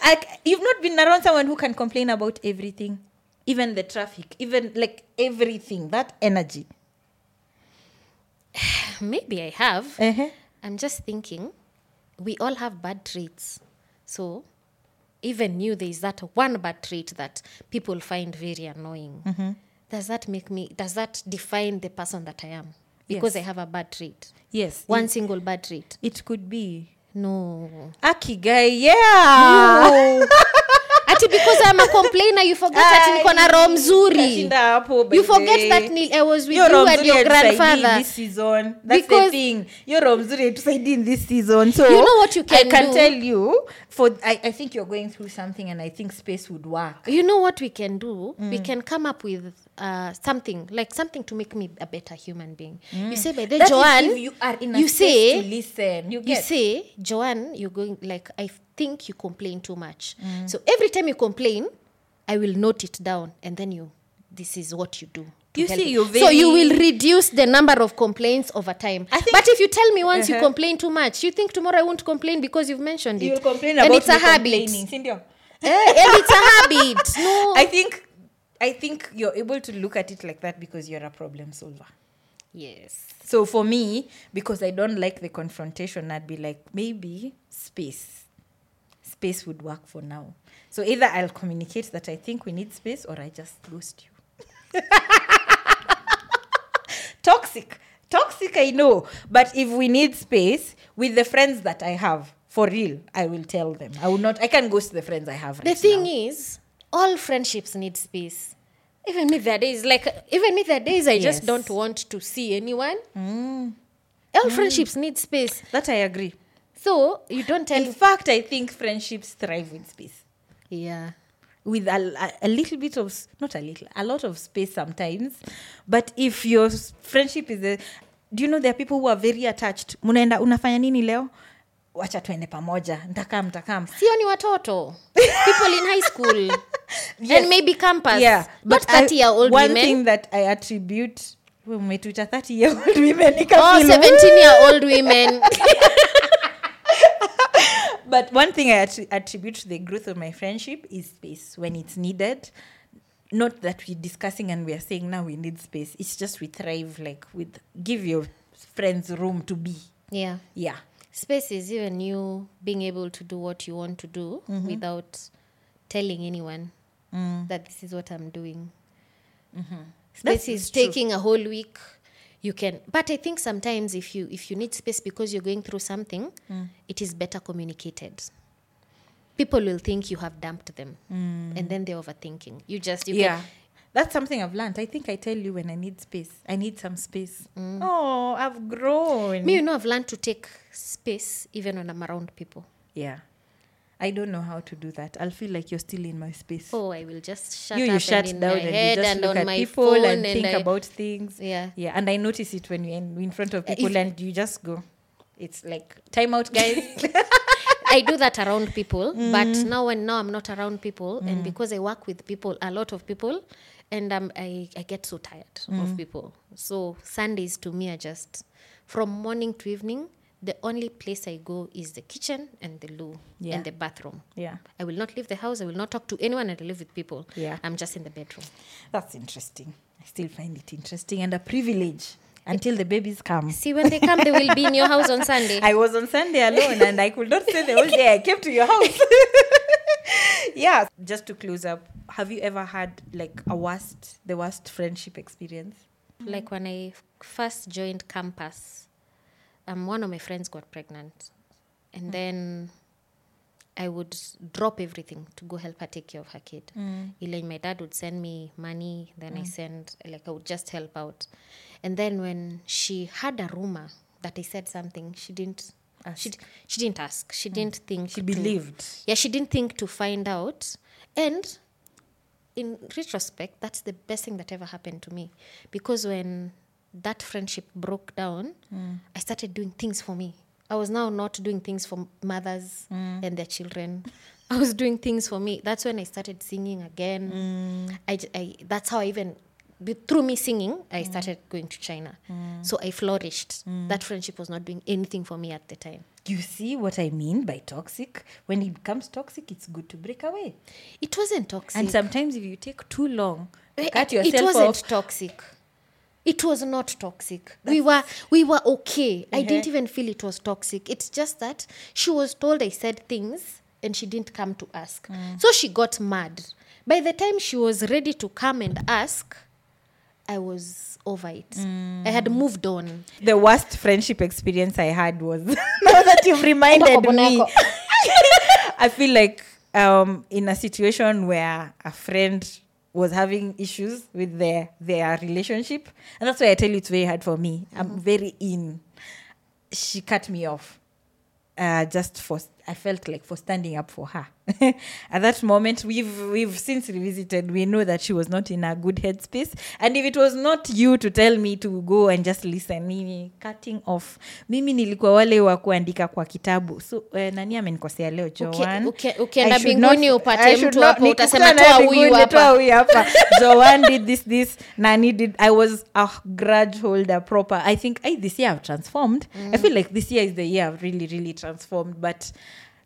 like, you've not been around someone who can complain about everything, even the traffic, even like everything. That energy. Maybe I have. Uh-huh. I'm just thinking, we all have bad traits. So, even you, there's that one bad trait that people find very annoying. Mm-hmm. Does that make me, does that define the person that I am? Because Yes. I have a bad trait. Yes. One single bad trait. It could be. No. Aki guy, yeah. Ati because I'm a complainer, you forget that niko na roho mzuri. Hapo, You forget that ni- I was with Your you and your grandfather. this season. That's Because- the thing. Your roho mzuri haitusaidii in this season. So You know what you can I can do? tell you for I, I think you're going through something and I think space would work. You know what we can do? We Mm. can come up with uh, something like something to make me a better human being. You say by the Mm. Joanne, you are in a you say to listen. You you say Joanne, you're going like I think you complain too much. Mm. So every time you complain, I will note it down, and then you this is what you do. You see, you're so you will reduce the number of complaints over time. I think- but if you tell me once you Uh-huh. complain too much, you think tomorrow I won't complain because you've mentioned it. you'll complain and about it's a habit. Eh, and it's a habit. No. I think I think you're able to look at it like that because you're a problem solver. yes. So for me, because I don't like the confrontation, I'd be like, maybe space. Space would work for now. So either I'll communicate that I think we need space or I just ghost you. Toxic. Toxic, I know. But if we need space with the friends that I have, for real, I will tell them. I will not, I can ghost the friends I have. The right thing now. is, all friendships need space. Even me, there are days like even me, there are days I just don't want to see anyone. All friendships need space. that I agree. So you don't tell. In fact, I think friendships thrive with space. yeah. with a, a, a little bit of not a little a lot of space sometimes but if your friendship is a, do you know there are people who are very attached munaenda unafanya nini leo wacha tuende pamoja ntakam ntakam Sio ni watoto. People in high school. Yes. And maybe campus. yeah Not I- 30 year old one women. thing that i attribute umetuita 30 year old women Oh, 17 year old women. but one thing i attri- attribute to the growth of my friendship is space when it's needed not that we're discussing and we're saying now we need space it's just we thrive like with give your friends room to be yeah. yeah Space is even you being able to do what you want to do Mm-hmm. without telling anyone Mm. that this is what I'm doing. That's- Space is it's true. taking a whole week. You can, but I think sometimes if you if you need space because you're going through something, Mm. it is better communicated. People will think you have dumped them, and then they're overthinking. You just you Mm. yeah can, that's something i've learned. I think i tell you when i need space. I need some space. Mm. oh i've grown. Me you know I've learned to take space even when I'm around people. yeah. I don't know how to do that. I'll feel like you're still in my space. Oh, I will just shut you up you shut and in down my and head you just and look on at my people phone and think I- about things. Yeah. yeah and i notice it when you're in, in front of people if- and you just go. It's like time out guys. I do that around people, but Mm. now when now I'm not around people, and because I work with people, a lot of people, and um, I I get so tired Mm. of people. So Sundays to me are just from morning to evening. The only place I go is the kitchen and the loo Yeah. and the bathroom. yeah I will not leave the house. I will not talk to anyone. I live with people. Yeah. I'm just in the bedroom. that's interesting i still find it interesting and a privilege until the babies come See, when they come, they will be in your house on Sunday. I was on Sunday alone and I could not stay the whole day. I came to your house. yeah. Just to close up, have you ever had like a worst, the worst friendship experience? Mm. like when I first joined campus, um, one of my friends got pregnant, and mm. then I would drop everything to go help her take care of her kid. Mm. Elaine, my dad would send me money, then I send like I would just help out, and then when she had a rumor that I said something, she didn't. She, she didn't ask. She mm. didn't think. She to- believed. yeah, she didn't think to find out. And in retrospect, that's the best thing that ever happened to me. Because when that friendship broke down, mm. I started doing things for me. I was now not doing things for mothers mm. and their children. I was doing things for me. That's when I started singing again. I, j- I- that's how I even, through me singing, I started going to China. So I flourished. That friendship was not doing anything for me at the time. You see what I mean by toxic? When it becomes toxic, it's good to break away. It wasn't toxic. And sometimes if you take too long, Eh, cut it yourself wasn't off. toxic it was not toxic we were we were okay i didn't Uh-huh. even feel it was toxic it's just that she was told i said things and she didn't come to ask Mm. so she got mad by the time she was ready to come and ask i was over it i Mm. had moved on The worst friendship experience I had was now that you've reminded me. I feel like um, in a situation where a friend was having issues with their their relationship, and that's why I tell you it's very hard for me. I'm very in. She cut me off, uh, just for I felt like for standing up for her. At that moment, we've we've since revisited. We know that she was not in a good headspace, and if it was not you to tell me to go and just listen, mimi cutting off. Mimi nilikuwa wale wa kuandika kwa kitabu. So uh, nani amenikosea leo Joan? uki- ukienda I should mbinguni upate mtu hapo, utasema, "Toa huyu hapa." toa huyu hapa. Joan did this this. Nani did. I was a grudge holder proper. I think I, this year I've transformed. I feel like this year is the year I've really really transformed, but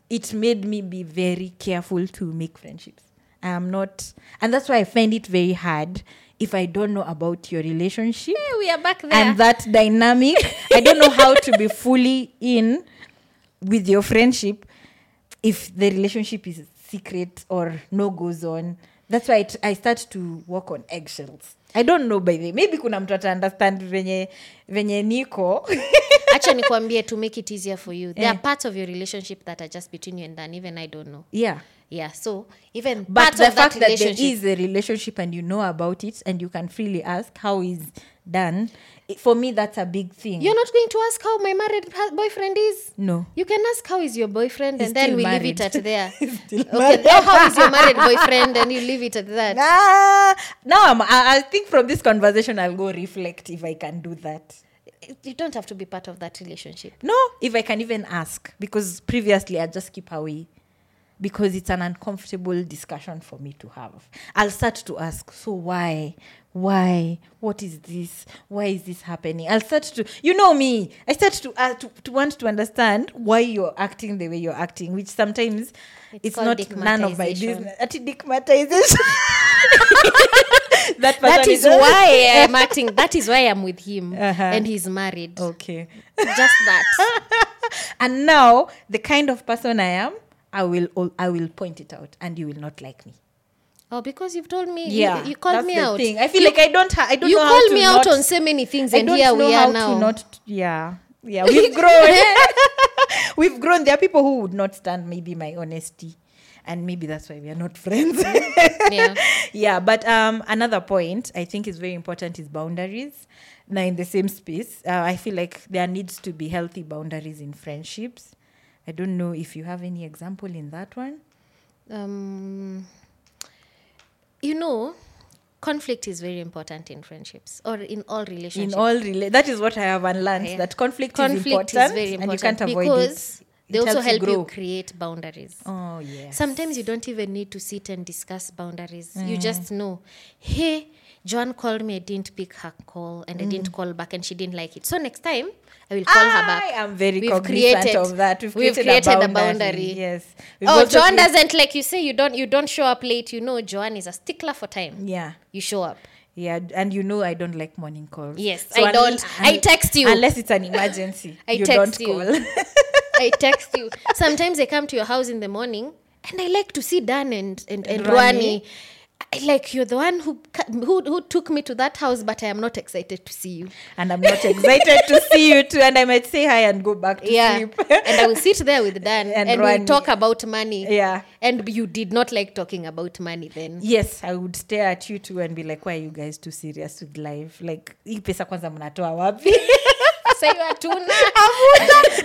it made me be very careful to make friendships. I am not, and that's why I find it very hard if I don't know about your relationship Eh, we are back there and that dynamic. I don't know how to be fully in with your friendship if the relationship is secret or no goes on. That's why I start to walk on eggshells. I don't know by the. Maybe kuna mtu ata understand venye venye niko. acha nikwambie to make it easier for you there yeah. are parts of your relationship that are just between you and dan even i don't know yeah. yeah so even But the of fact that that, there is a relationship and you know about it and you can freely ask how is done, it- for me that's a big thing. you're not going to ask how my married boyfriend is no. you can ask how is your boyfriend He's and then we married. leave it at there okay now how is your married boyfriend and you leave it at that Ah, now I'm, I, I think from this conversation I'll go reflect if I can do that. you don't have to be part of that relationship No, if I can even ask, because previously I just keep away because it's an uncomfortable discussion for me to have. I'll start to ask, so why? Why? What is this? Why is this happening? I'll start to, you know me, I start to, uh, to, to want to understand why you're acting the way you're acting, which sometimes It's it's, not none of my business. Ati dickmatization. that, that is why i'm acting that is why i'm with him Uh-huh. and he's married Okay. just that and now the kind of person I am, I will I will point it out, and you will not like me. oh because you've told me Yeah, you, you called me out Thing. I feel You- like I don't ha- I don't you know how called me out on so many things and here we are now to not yeah yeah we've grown we've grown. There are people who would not stand maybe my honesty, and maybe that's why we are not friends. yeah yeah but um another point i think is very important is boundaries now in the same space uh, i feel like there needs to be healthy boundaries in friendships i don't know if you have any example in that one. Um, you know conflict is very important in friendships or in all relationships. In all rela- that is what i have unlearned Yeah. that conflict, conflict is important very important and you can't avoid because it they It also helps you help you create boundaries. Oh yes. Sometimes you don't even need to sit and discuss boundaries. You Mm. just know hey joan called me i didn't pick her call and i Mm. didn't call back and she didn't like it. So next time i will call her back I am very We've cognizant created- of that. We've, we've created, created a, a boundary. boundary. Yes. We've oh joan create- doesn't like you say you don't you don't show up late you know joan is a stickler for time Yeah. you show up Yeah, and you know I don't like morning calls. Yes, So I un- don't. I text you. unless it's an emergency. I you text don't you. call. I text you. Sometimes I come to your house in the morning and I like to see Dan and and, and, And Rwani. Like you're the one who, who who took me to that house, but I am not excited to see you. and I'm not excited to see you too. And I might say hi and go back to yeah, sleep. and I will sit there with Dan And and, we'll talk about money. Yeah. and you did not like talking about money then. yes, I would stare at you too and be like, why are you guys too serious with life? Like, hii pesa kwanza mnatoa wapi? Say you are tuna.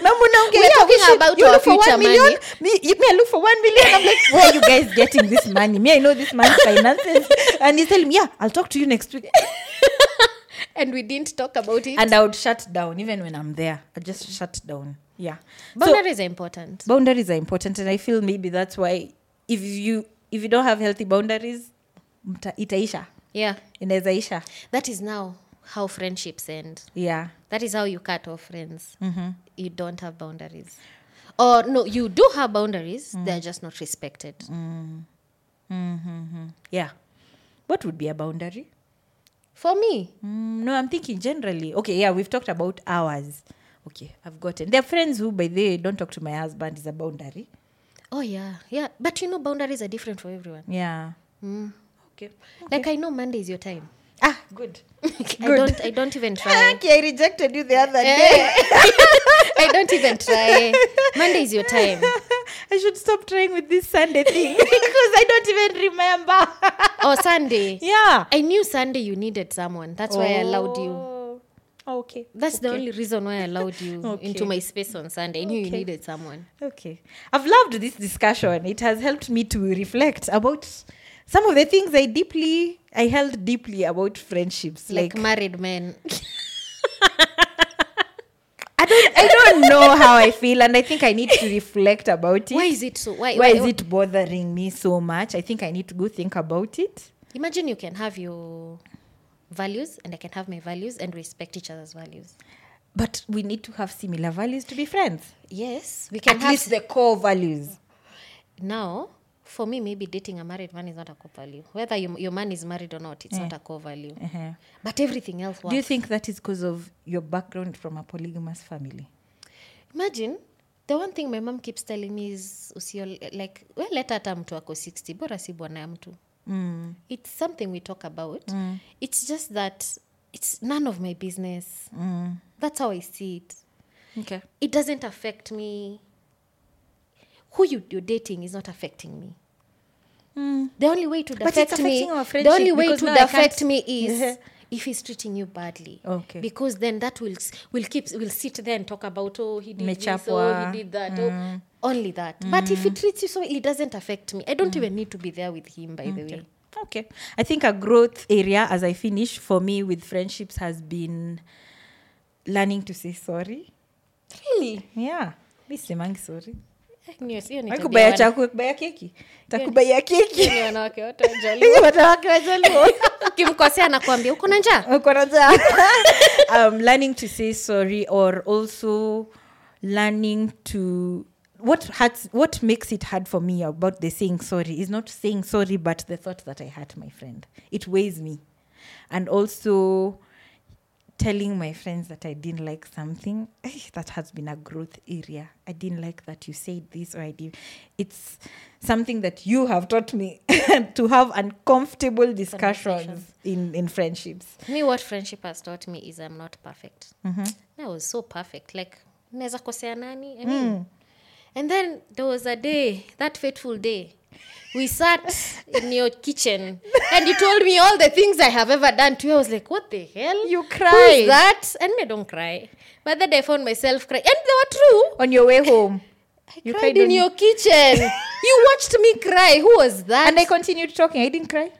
na mnaongea talking talking about our future million, money. Me, you, me, look for one million. I'm like, where are you guys getting this money? Me, I know this man's finances. And he's telling me, yeah, I'll talk to you next week. and we didn't talk about it. and I would shut down even when I'm there. I just shut down. Yeah. So are important. boundaries are important, and I feel maybe that's why if you if you don't have healthy boundaries, mta- itaisha Yeah, inaweza that is now how friendships end. Yeah. That is how you cut off friends. Mm-hmm. You don't have boundaries. Or no, you do have boundaries, Mm. they're just not respected. Yeah. What would be a boundary? For me, Mm, no, I'm thinking generally. Okay, yeah, we've talked about hours. Okay, I've gotten. There are friends who, by the way, don't talk to my husband is a boundary. oh yeah, yeah. But you know, boundaries are different for everyone. Yeah. Mm. Okay. Like I know Monday is your time. Ah, good. I don't. I don't even try. okay, I rejected you the other day. Eh. I don't even try. Monday is your time. I should stop trying with this Sunday thing because I don't even remember. oh, Sunday. yeah. I knew Sunday you needed someone. That's why I allowed you. Oh. Oh, okay. That's the only reason why I allowed you Okay. into my space on Sunday. I knew you needed someone. Okay. I've loved this discussion. It has helped me to reflect about some of the things I deeply, I held deeply about friendships. Like, Like, married men. I don't, I don't know how I feel, and I think I need to reflect about it. why is it so? Why, Why is it bothering me so much? I think I need to go think about it. Imagine you can have your values and I can have my values and respect each other's values. But we need to have similar values to be friends. Yes, we can At have least the core values. now. For me, maybe dating a married man is not a core value. Whether you, your man is married or not, it's not a core value. Uh-huh. But everything else works. Do you think that is because of your background from a polygamous family? imagine the one thing my mom keeps telling me is usio like we leta hata mtu ako 60 bora si bwana ya mtu Mm. it's something we talk about it's just that it's none of my business Mm. that's how i see it Okay. it doesn't affect me who you, you're dating is not affecting me Mm. the only way to affect me the only way to affect me is if he's treating you badly Okay. because then that will will keep will sit there and talk about oh he did this oh he did that oh mm. only that but if he mm. treats you so it doesn't affect me i don't mm. even need to be there with him by the way Okay. I think a growth area as I finish for me with friendships has been learning to say sorry. really Yeah. Mi simangi sorry. Hiyo- hiyo ni tabia Kubaya wana- keki. Takubaya kekiwanawake ni wanawake wajaluo ukimkosea nakwambia uko na njaa? Uko na njaa. um, learning to say sorry or also learning to what hurts what makes it hard for me about the saying sorry is not saying sorry but the thought that i hurt my friend. It weighs me. And also telling my friends that i didn't like something eh, that has been a growth area. I didn't like that you said this or i did. It's something that you have taught me to have uncomfortable discussions in in friendships. Me what friendship has taught me is i'm not perfect. Mhm. i was so perfect. Like naweza kosea nani? I mean and then there was a day that fateful day we sat in your kitchen and you told me all the things i have ever done to you. I was like what the hell? You Who cried. is that? And me I don't cry. But then i found myself crying. And they were true. On your way home. I You cried cried in on- your kitchen. You watched me cry. Who was that? And i continued talking. I didn't cry.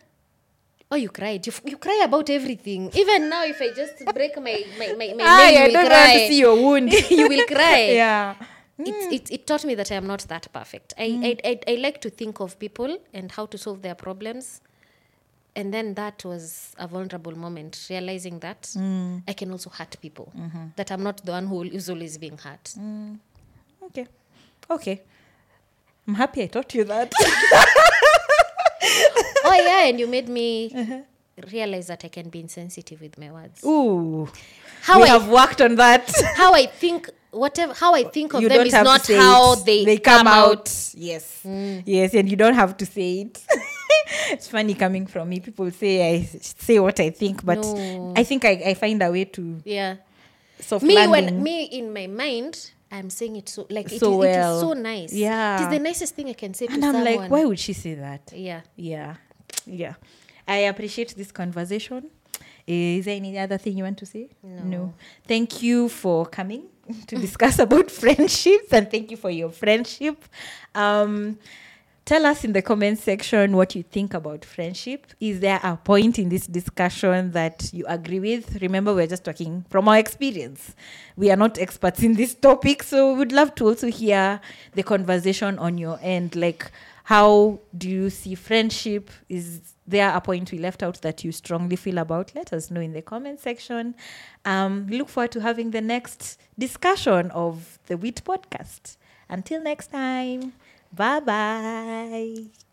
Oh, you cried. You, f- you cry about everything. Even now, if I just break my my my, my nail, i don't cry. want to see your wound. You will cry. yeah It, hmm. it, it taught me that I am not that perfect. I, hmm. I, I, I like to think of people and how to solve their problems. And then that was a vulnerable moment, realizing that hmm. I can also hurt people. Mm-hmm. That I'm not the one who is always being hurt. okay okay i'm happy i taught you that oh, yeah. And you made me uh-huh. realize that I can be insensitive with my words. ooh How we I have worked on that how I think whatever how I think of you them is not how it. they, come, out. out. yes mm. yes and you don't have to say it it's funny coming from me people say I say what i think but No. i think I, I find a way to Yeah. soft Me landing. when me in my mind, I'm saying it so like it, So is, it well. is so nice. Yeah. It is the nicest thing I can say and to i'm someone. like why would she say that Yeah. yeah yeah i appreciate this conversation is there any other thing you want to say No. thank you for coming to discuss about friendships and thank you for your friendship. Um tell us in the comment section what you think about friendship. Is there a point in this discussion that you agree with? Remember we're just talking from our experience. We are not experts in this topic so we would love to also hear the conversation on your end. Like how do you see friendship? Is there a point we left out that you strongly feel about? Let us know in the comment section. Um, look forward to having the next discussion of the Wit podcast. Until next time bye bye